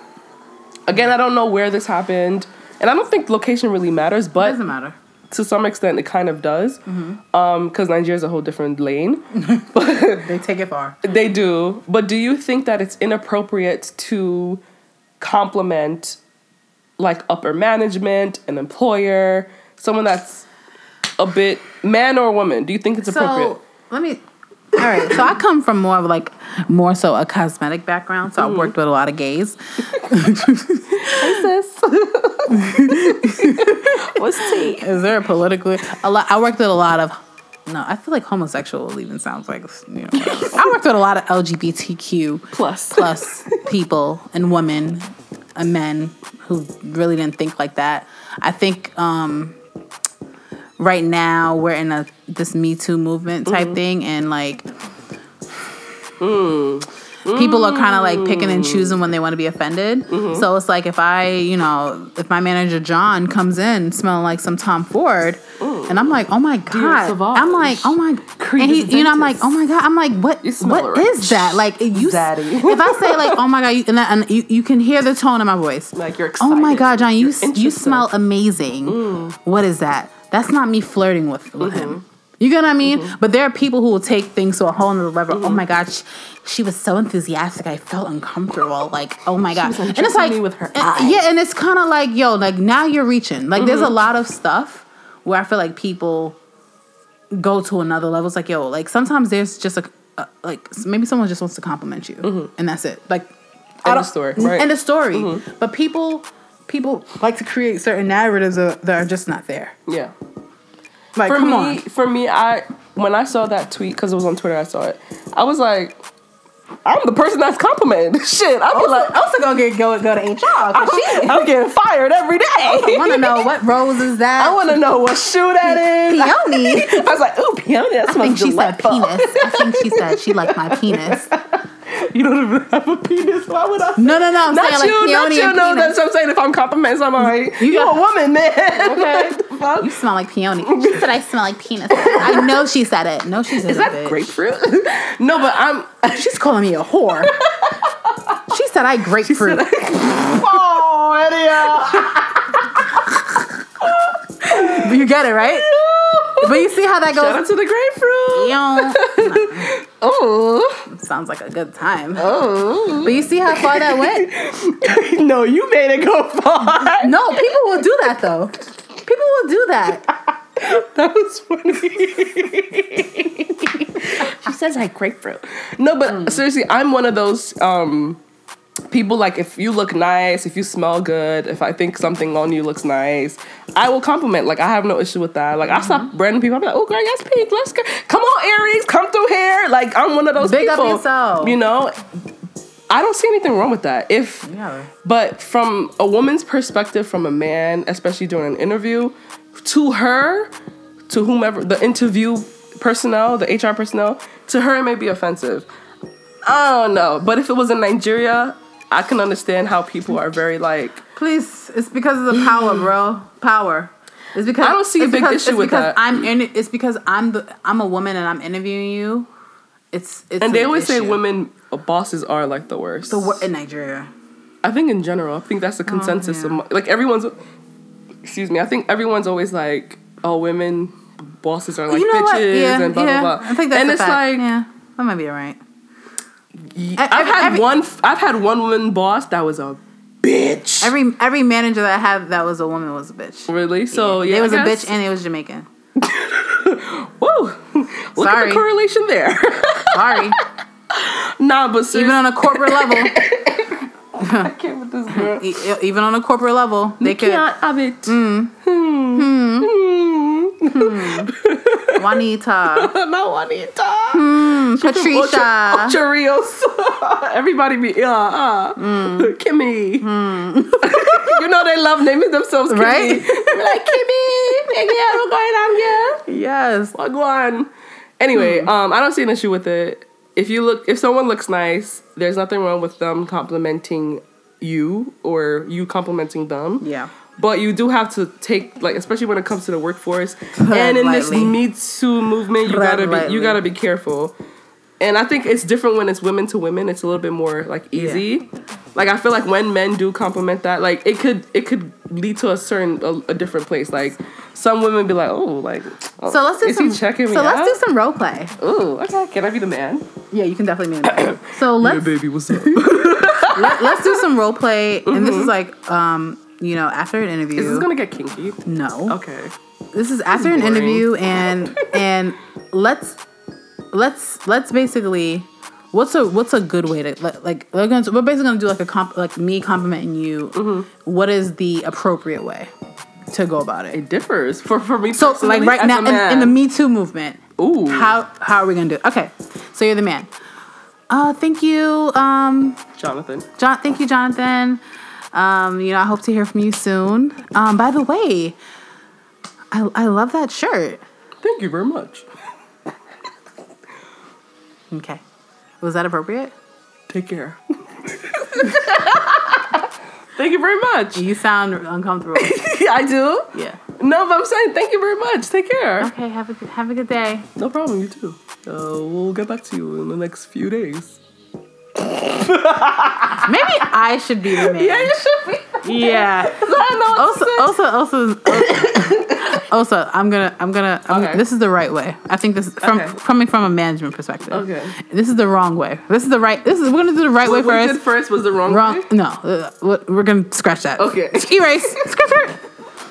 [SPEAKER 1] Again, I don't know where this happened, and I don't think location really matters, but it
[SPEAKER 2] doesn't matter.
[SPEAKER 1] To some extent, it kind of does, mm-hmm. um, because Nigeria's a whole different lane.
[SPEAKER 2] They take it far.
[SPEAKER 1] they do, but do you think that it's inappropriate to compliment like upper management, an employer, someone that's a bit man or woman? Do you think it's appropriate?
[SPEAKER 2] So let me. All right, so I come from more of like more so a cosmetic background. So I worked with a lot of gays.
[SPEAKER 1] What's tea?
[SPEAKER 2] Is there a politically a lot? I worked with a lot of. No, I feel like homosexual even sounds like you know. I worked with a lot of LGBTQ
[SPEAKER 1] Plus.
[SPEAKER 2] plus people and women and men who really didn't think like that. I think um, right now we're in a this Me Too movement type thing, and like people are kind of like picking and choosing when they want to be offended. So it's like if I, you know, if my manager John comes in smelling like some Tom Ford, and I'm like, oh my god, I'm like, oh, oh my, and he, you know, I'm like, oh my god, I'm like, what, what
[SPEAKER 1] rich.
[SPEAKER 2] is that? Like you,
[SPEAKER 1] Daddy.
[SPEAKER 2] if I say like, oh my god, you, and, that, and you, you can hear the tone in my voice.
[SPEAKER 1] Like you're excited.
[SPEAKER 2] Oh my god, John, you you smell amazing. What is that? That's not me flirting with, with
[SPEAKER 1] Mm-hmm.
[SPEAKER 2] him. You get what I mean? But there are people who will take things to a whole nother level.
[SPEAKER 1] Mm-hmm.
[SPEAKER 2] Oh my gosh, she, was so enthusiastic. I felt uncomfortable. Like, oh my
[SPEAKER 1] gosh.
[SPEAKER 2] and it's like
[SPEAKER 1] with her
[SPEAKER 2] and- Yeah, and it's kind of like, yo, like now you're reaching. Like there's a
[SPEAKER 1] Mm-hmm.
[SPEAKER 2] lot of stuff where I feel like people go to another level. It's like, yo, like sometimes there's just a, a like maybe someone just wants to compliment you, and that's it. Like,
[SPEAKER 1] End of story, right.
[SPEAKER 2] End of story. But people, people like to create certain narratives that are just not there.
[SPEAKER 1] Yeah.
[SPEAKER 2] Like,
[SPEAKER 1] for
[SPEAKER 2] come
[SPEAKER 1] me,
[SPEAKER 2] on.
[SPEAKER 1] for me, I when I saw that tweet because it was on Twitter, I saw it. I was like, I'm the person that's complimented. Shit, I'd be like,
[SPEAKER 2] also gonna get go go to HR.
[SPEAKER 1] I'm, I'm getting fired every day.
[SPEAKER 2] I want to know what rose is that.
[SPEAKER 1] I want to know what shoe that is.
[SPEAKER 2] Peony.
[SPEAKER 1] I was like, ooh, peony. That
[SPEAKER 2] I think she said penis. I think she said she liked my penis.
[SPEAKER 1] You don't even have a penis. Why would I? say-
[SPEAKER 2] No, no, no. I'm
[SPEAKER 1] Not
[SPEAKER 2] saying like
[SPEAKER 1] you, not you. No, that's what I'm saying. If I'm complimenting somebody, you,
[SPEAKER 2] got-
[SPEAKER 1] a woman, man.
[SPEAKER 2] Okay.
[SPEAKER 1] What the fuck?
[SPEAKER 2] You smell like peony. She said I smell like penis. I know she said it. No, she said
[SPEAKER 1] Is that
[SPEAKER 2] bitch.
[SPEAKER 1] grapefruit? no, but I'm.
[SPEAKER 2] She's calling me a whore. she said I grapefruit.
[SPEAKER 1] oh, Eddie.
[SPEAKER 2] you get it, right? But you see how that
[SPEAKER 1] Shout out
[SPEAKER 2] goes?
[SPEAKER 1] to the grapefruit. Oh,
[SPEAKER 2] sounds like a good time.
[SPEAKER 1] oh.
[SPEAKER 2] But you see how far that went?
[SPEAKER 1] no, you made it go far.
[SPEAKER 2] No, people will do that though. People will do that.
[SPEAKER 1] That was funny. she says like grapefruit. No, but seriously, I'm one of those um, people. Like, if you look nice, if you smell good, if I think something on you looks nice, I will compliment. Like, I have no issue with that. Like, I stop mm-hmm. random people. I'm like, oh, girl, yes, pink. Let's go. Come on, Aries, come through here. Like, I'm one of those
[SPEAKER 2] Big up
[SPEAKER 1] people.
[SPEAKER 2] yourself.
[SPEAKER 1] You know. I don't see anything wrong with that. If
[SPEAKER 2] Yeah.
[SPEAKER 1] but from a woman's perspective, from a man, especially during an interview, to her, to whomever the interview personnel, the HR personnel, to her it may be offensive. I don't know, but if it was in Nigeria, I can understand how people are very like.
[SPEAKER 2] Please, it's because of the power, bro. Power. It's because
[SPEAKER 1] I don't see a big
[SPEAKER 2] because,
[SPEAKER 1] issue with
[SPEAKER 2] because
[SPEAKER 1] that.
[SPEAKER 2] I'm in. It's because I'm the I'm a woman and I'm interviewing you. It's it's
[SPEAKER 1] And they
[SPEAKER 2] an
[SPEAKER 1] always say women uh, bosses are like the worst.
[SPEAKER 2] the wor- in Nigeria.
[SPEAKER 1] I think in general, I think that's the consensus.
[SPEAKER 2] Oh, yeah.
[SPEAKER 1] of, like everyone's, excuse me. I think everyone's always like, "Oh, women bosses are like
[SPEAKER 2] you know
[SPEAKER 1] bitches?
[SPEAKER 2] Yeah,
[SPEAKER 1] and blah
[SPEAKER 2] yeah.
[SPEAKER 1] blah blah."
[SPEAKER 2] I think that's
[SPEAKER 1] and it's
[SPEAKER 2] fact.
[SPEAKER 1] like
[SPEAKER 2] yeah, that might be alright.
[SPEAKER 1] I've had
[SPEAKER 2] every-
[SPEAKER 1] one. I've had one woman boss that was a bitch.
[SPEAKER 2] Every every manager that I had that was a woman was a bitch.
[SPEAKER 1] really? So yeah,
[SPEAKER 2] it was a bitch and it was Jamaican.
[SPEAKER 1] Whoa! Look at
[SPEAKER 2] Sorry.
[SPEAKER 1] the correlation there.
[SPEAKER 2] Sorry,
[SPEAKER 1] nah, but
[SPEAKER 2] even on a corporate level,
[SPEAKER 1] I can't with this girl.
[SPEAKER 2] even on a corporate level, they could
[SPEAKER 1] can't have it.
[SPEAKER 2] Mm.
[SPEAKER 1] Hmm. Hmm. Hmm. Hmm.
[SPEAKER 2] Juanita,
[SPEAKER 1] no Juanita.
[SPEAKER 2] Patricia.
[SPEAKER 1] Ocho, Ocho Rios. Everybody be uh uh.
[SPEAKER 2] Mm.
[SPEAKER 1] Kimmy. you know they love naming themselves Kimmy.
[SPEAKER 2] Right?
[SPEAKER 1] They be like Kimmy. Yeah, what's going on, here?
[SPEAKER 2] Yes.
[SPEAKER 1] What go on? Anyway,
[SPEAKER 2] Hmm.
[SPEAKER 1] um, I don't see an issue with it. If you look, if someone looks nice, there's nothing wrong with them complimenting you or you complimenting them.
[SPEAKER 2] Yeah.
[SPEAKER 1] But you do have to take like, especially when it comes to the workforce, and in this
[SPEAKER 2] lightly.
[SPEAKER 1] Me Too movement, you gotta be you gotta be careful. And I think it's different when it's women to women. It's a little bit more like easy. Like I feel like when men do compliment that, like it could it could lead to a certain a, a different place. Like some women be like, oh, like oh,
[SPEAKER 2] So let's do
[SPEAKER 1] is
[SPEAKER 2] some.
[SPEAKER 1] he checking me
[SPEAKER 2] so let's do some role play.
[SPEAKER 1] Ooh, okay. Can I be the man?
[SPEAKER 2] Yeah, you can definitely be the man So let's
[SPEAKER 1] baby, what's up?
[SPEAKER 2] let, let's do some role play, and this is like um you know after an interview.
[SPEAKER 1] Is this gonna get kinky?
[SPEAKER 2] no,
[SPEAKER 1] Okay.
[SPEAKER 2] this is after an interview, and and let's let's let's basically. What's a what's a good way to like, like we're going to we're basically gonna do like a comp like me complimenting you.
[SPEAKER 1] Mm-hmm.
[SPEAKER 2] What is the appropriate way to go about it?
[SPEAKER 1] It differs for for me.
[SPEAKER 2] So like right now in, in the. Me Too movement,
[SPEAKER 1] Ooh.
[SPEAKER 2] how how are we gonna do it? Okay, so you're the man. Uh, thank you, um,
[SPEAKER 1] Jonathan.
[SPEAKER 2] John. Thank you, Jonathan. Um, you know, I hope to hear from you soon. Um, by the way, I I love that shirt.
[SPEAKER 1] Thank you very much.
[SPEAKER 2] Okay, was that appropriate?
[SPEAKER 1] Take care. thank you very much.
[SPEAKER 2] You sound uncomfortable.
[SPEAKER 1] I do.
[SPEAKER 2] yeah.
[SPEAKER 1] No, but I'm saying thank you very much. Take care.
[SPEAKER 2] Okay. Have a good, have a good day.
[SPEAKER 1] No problem. You too. Uh, we'll get back to you in the next few days.
[SPEAKER 2] Maybe I should be the man.
[SPEAKER 1] Yeah, you should be.
[SPEAKER 2] Yeah.
[SPEAKER 1] I don't know what to
[SPEAKER 2] also,
[SPEAKER 1] say.
[SPEAKER 2] also, also, also, I'm gonna, I'm gonna. I'm,
[SPEAKER 1] Okay.
[SPEAKER 2] This is the right way. I think this from
[SPEAKER 1] Okay.
[SPEAKER 2] coming from a management perspective.
[SPEAKER 1] Okay.
[SPEAKER 2] This is the wrong way. This is the right. This is we're gonna do the right way
[SPEAKER 1] What we
[SPEAKER 2] first.
[SPEAKER 1] did first was the wrong.
[SPEAKER 2] Wrong.
[SPEAKER 1] way?
[SPEAKER 2] No, uh, we're gonna scratch that.
[SPEAKER 1] Okay.
[SPEAKER 2] Erase. Scratch it.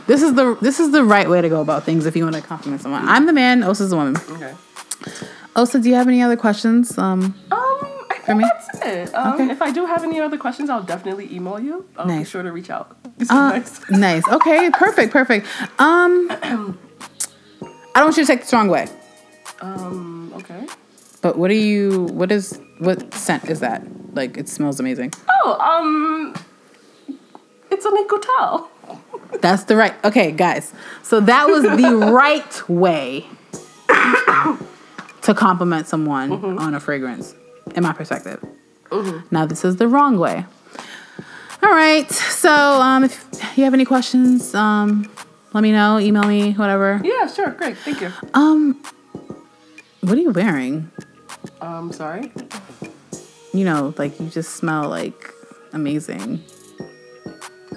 [SPEAKER 2] This is the this is the right way to go about things if you want to compliment someone. I'm the man. Osa's the woman.
[SPEAKER 1] Okay.
[SPEAKER 2] Osa, do you have any other questions? Um,
[SPEAKER 1] Um, Think
[SPEAKER 2] me?
[SPEAKER 1] that's it. Um,
[SPEAKER 2] Okay.
[SPEAKER 1] If I do have any other questions, I'll definitely email you. I'll be sure to reach out.
[SPEAKER 2] Uh,
[SPEAKER 1] nice.
[SPEAKER 2] nice. Okay. Perfect. Perfect. Um, I don't want you to take this the wrong way.
[SPEAKER 1] Um, okay.
[SPEAKER 2] But what do you? What is? What scent is that? Like it smells amazing.
[SPEAKER 1] Oh, um, it's a Nicotel.
[SPEAKER 2] That's the right. Okay, guys. So that was the right way to compliment someone on a fragrance, in my perspective. Now this is the wrong way. All right. So um, if you have any questions, um, let me know. Email me. Whatever.
[SPEAKER 1] Yeah, sure. Great. Thank you.
[SPEAKER 2] Um, what are you wearing?
[SPEAKER 1] Um, sorry.
[SPEAKER 2] You know, like you just smell like amazing.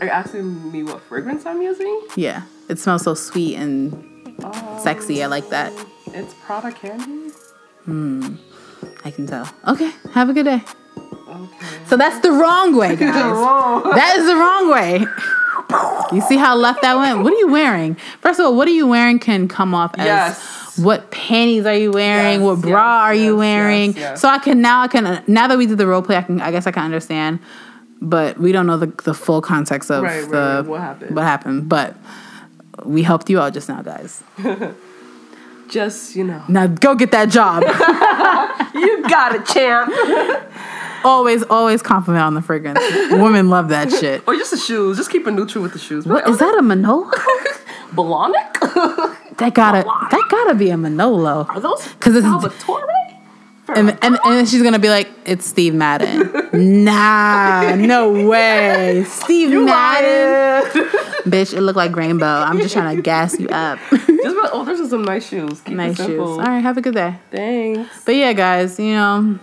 [SPEAKER 1] Are you asking me what fragrance I'm using?
[SPEAKER 2] Yeah, it smells so sweet and
[SPEAKER 1] Um,
[SPEAKER 2] sexy. I like that.
[SPEAKER 1] It's Prada Candy.
[SPEAKER 2] I can tell. Okay, have a good day.
[SPEAKER 1] Okay.
[SPEAKER 2] So that's the wrong way, guys. that is the wrong way. You see how left that went? What are you wearing? First of all, what are you wearing can come off as
[SPEAKER 1] Yes.
[SPEAKER 2] what panties are you wearing?
[SPEAKER 1] Yes,
[SPEAKER 2] what bra
[SPEAKER 1] yes,
[SPEAKER 2] are you wearing? So I can now I can now that we did the role play, I can I guess I can understand. But we don't know the, the full context of
[SPEAKER 1] Right, right,
[SPEAKER 2] the
[SPEAKER 1] right. What happened.
[SPEAKER 2] What happened? But we helped you out just now, guys.
[SPEAKER 1] Just you know.
[SPEAKER 2] Now go get that job.
[SPEAKER 1] You got it, champ.
[SPEAKER 2] always, always compliment on the fragrance. Women love that shit.
[SPEAKER 1] or just the shoes. Just keep it neutral with the shoes.
[SPEAKER 2] What is that a Manolo?
[SPEAKER 1] Blahnik?
[SPEAKER 2] That gotta that gotta be a Manolo.
[SPEAKER 1] Are those
[SPEAKER 2] 'Cause it's-
[SPEAKER 1] Salvatore?
[SPEAKER 2] And, and, and then she's gonna be like, it's Steve Madden. nah, no way. Steve Madden. Bitch, it looked like rainbow. I'm just trying to gas you up.
[SPEAKER 1] Just about, oh, there's some nice shoes. Keep
[SPEAKER 2] nice shoes. All right, have a good day.
[SPEAKER 1] Thanks.
[SPEAKER 2] But yeah, guys, you know,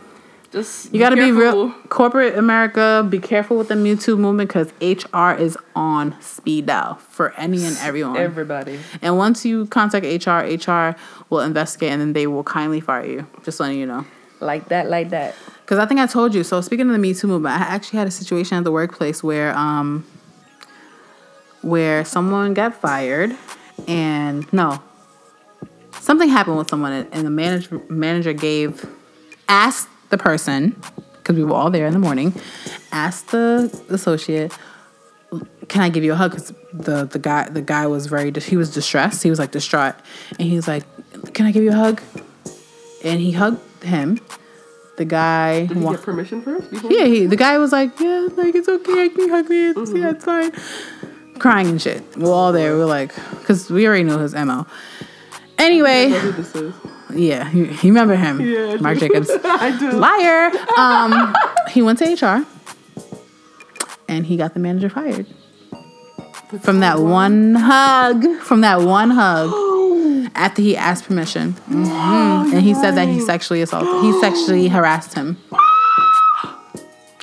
[SPEAKER 1] Just
[SPEAKER 2] you gotta be, real. Corporate America, be careful with the Me Too movement because HR is on speed dial for any and everyone.
[SPEAKER 1] Everybody.
[SPEAKER 2] and once you contact HR, HR will investigate and then they will kindly fire you. Just letting you know.
[SPEAKER 1] Like that, like that.
[SPEAKER 2] Because I think I told you. So speaking of the Me Too movement, I actually had a situation at the workplace where um where someone got fired, and no, something happened with someone, and the manager manager gave asked the person because we were all there in the morning, asked the associate, "Can I give you a hug?" Because the the guy the guy was very he was distressed. He was like distraught, and he was like, "Can I give you a hug?" And he hugged him. The guy
[SPEAKER 1] Did you
[SPEAKER 2] wa-
[SPEAKER 1] get permission first?
[SPEAKER 2] Yeah, he, the guy was like, yeah, like it's okay, I can hug me, it's, yeah, it's fine. Crying and shit. We're all there. We're like, because we already know his mo. Anyway,
[SPEAKER 1] who this is.
[SPEAKER 2] yeah, you, you remember him,
[SPEAKER 1] Yeah,
[SPEAKER 2] Mark. Jacobs,
[SPEAKER 1] I do.
[SPEAKER 2] liar. Um, he went to HR, and he got the manager fired from that one hug. From that one hug. After he asked permission, Mhm. and he said that he sexually assaulted, he sexually harassed him,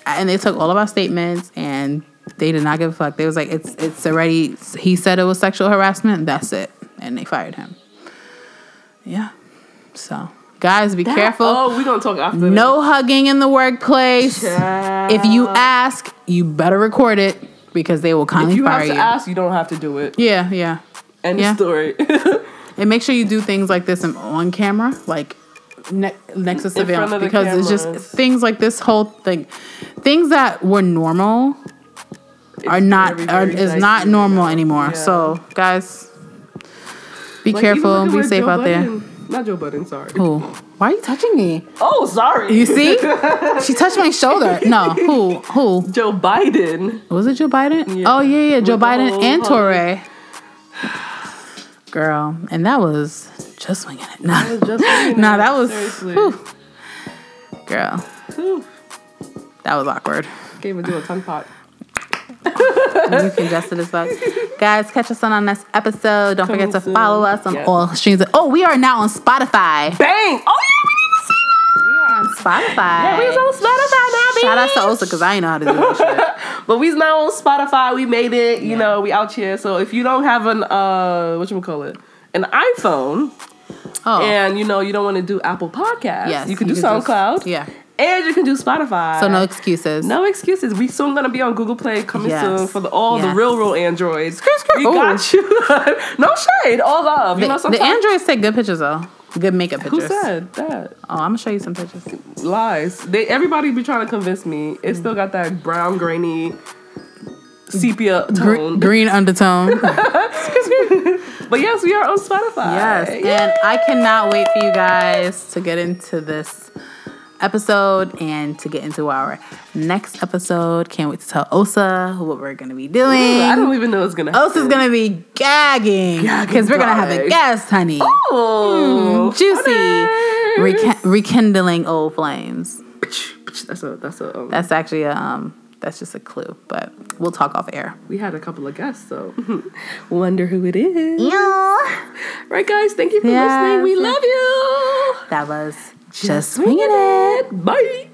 [SPEAKER 2] and they took all of our statements, and they did not give a fuck. They was like, "It's it's already." He said it was sexual harassment. That's it, and they fired him. Yeah. So, guys, be careful.
[SPEAKER 1] Oh, we gonna talk after. this.
[SPEAKER 2] No hugging in the workplace. If you ask, you better record it because they will kindly
[SPEAKER 1] fire you.
[SPEAKER 2] If you
[SPEAKER 1] have to
[SPEAKER 2] you.
[SPEAKER 1] ask, you don't have to do it.
[SPEAKER 2] Yeah, yeah.
[SPEAKER 1] End
[SPEAKER 2] Yeah.
[SPEAKER 1] of story.
[SPEAKER 2] And make sure you do things like this on camera, like ne- next to surveillance, because it's just things like this whole thing, things that were normal are not
[SPEAKER 1] very,
[SPEAKER 2] are, is not normal
[SPEAKER 1] now.
[SPEAKER 2] anymore.
[SPEAKER 1] Yeah.
[SPEAKER 2] So, guys, be
[SPEAKER 1] Like,
[SPEAKER 2] careful,
[SPEAKER 1] at
[SPEAKER 2] be safe
[SPEAKER 1] Joe
[SPEAKER 2] out there.
[SPEAKER 1] Not Joe Budden, sorry.
[SPEAKER 2] Who? Why are you touching me?
[SPEAKER 1] Oh, sorry.
[SPEAKER 2] You see? she touched my shoulder. No, who? Who?
[SPEAKER 1] Joe Biden.
[SPEAKER 2] Was it Joe Biden?
[SPEAKER 1] Yeah.
[SPEAKER 2] Oh yeah, yeah, Joe
[SPEAKER 1] With
[SPEAKER 2] Biden and. Torre. Girl, and that was just winging it. Nah,
[SPEAKER 1] was just
[SPEAKER 2] nah, that was.
[SPEAKER 1] seriously.
[SPEAKER 2] whew. Girl,
[SPEAKER 1] Whew.
[SPEAKER 2] that was awkward.
[SPEAKER 1] Can't even do a tongue pot.
[SPEAKER 2] you congested as fuck. Guys, catch us on our next episode. Don't forget to
[SPEAKER 1] soon.
[SPEAKER 2] follow us on
[SPEAKER 1] Yes.
[SPEAKER 2] all streams. Oh, we are now on Spotify.
[SPEAKER 1] Bang! Oh yeah,
[SPEAKER 2] Spotify.
[SPEAKER 1] Yeah, we was on Spotify now, baby.
[SPEAKER 2] Shout out to Osa because I ain't know how to do that shit.
[SPEAKER 1] But we's now on Spotify. We made it. You know, we out here. So if you don't have an uh, what you call it, an iPhone,
[SPEAKER 2] Oh,
[SPEAKER 1] and you know you don't want to do Apple Podcasts,
[SPEAKER 2] yes,
[SPEAKER 1] you can do
[SPEAKER 2] just-
[SPEAKER 1] SoundCloud.
[SPEAKER 2] yeah.
[SPEAKER 1] and you can do Spotify.
[SPEAKER 2] So no excuses.
[SPEAKER 1] No excuses. We soon gonna be on Google Play coming
[SPEAKER 2] Yes.
[SPEAKER 1] soon for the, all
[SPEAKER 2] Yes.
[SPEAKER 1] the real, real Androids. We
[SPEAKER 2] Ooh.
[SPEAKER 1] got you. no shade, all love. You
[SPEAKER 2] The,
[SPEAKER 1] know,
[SPEAKER 2] the
[SPEAKER 1] sometimes.
[SPEAKER 2] androids take good pictures though. Good makeup
[SPEAKER 1] picture.
[SPEAKER 2] Who
[SPEAKER 1] said that?
[SPEAKER 2] Oh, I'm gonna show you some pictures.
[SPEAKER 1] Lies. They everybody be trying to convince me. It mm. still got that brown, grainy, sepia
[SPEAKER 2] Gre-
[SPEAKER 1] tone.
[SPEAKER 2] green undertone.
[SPEAKER 1] But yes, we are on Spotify.
[SPEAKER 2] yes, and I cannot wait for you guys to get into this episode and to get into our next episode. Can't wait to tell Osa what we're gonna be doing.
[SPEAKER 1] I don't even know what's gonna happen.
[SPEAKER 2] Osa's gonna be gagging because we're gonna have a guest, honey.
[SPEAKER 1] Oh,
[SPEAKER 2] Juicy, Rek- rekindling old flames.
[SPEAKER 1] That's a that's a. Um,
[SPEAKER 2] That's actually a um. That's just a clue, but we'll talk off air.
[SPEAKER 1] we had a couple of guests, so wonder who it is.
[SPEAKER 2] Yeah.
[SPEAKER 1] Right, guys. Thank you for
[SPEAKER 2] Yes.
[SPEAKER 1] listening. We love you.
[SPEAKER 2] That was just
[SPEAKER 1] swinging
[SPEAKER 2] swinging it.
[SPEAKER 1] Bye.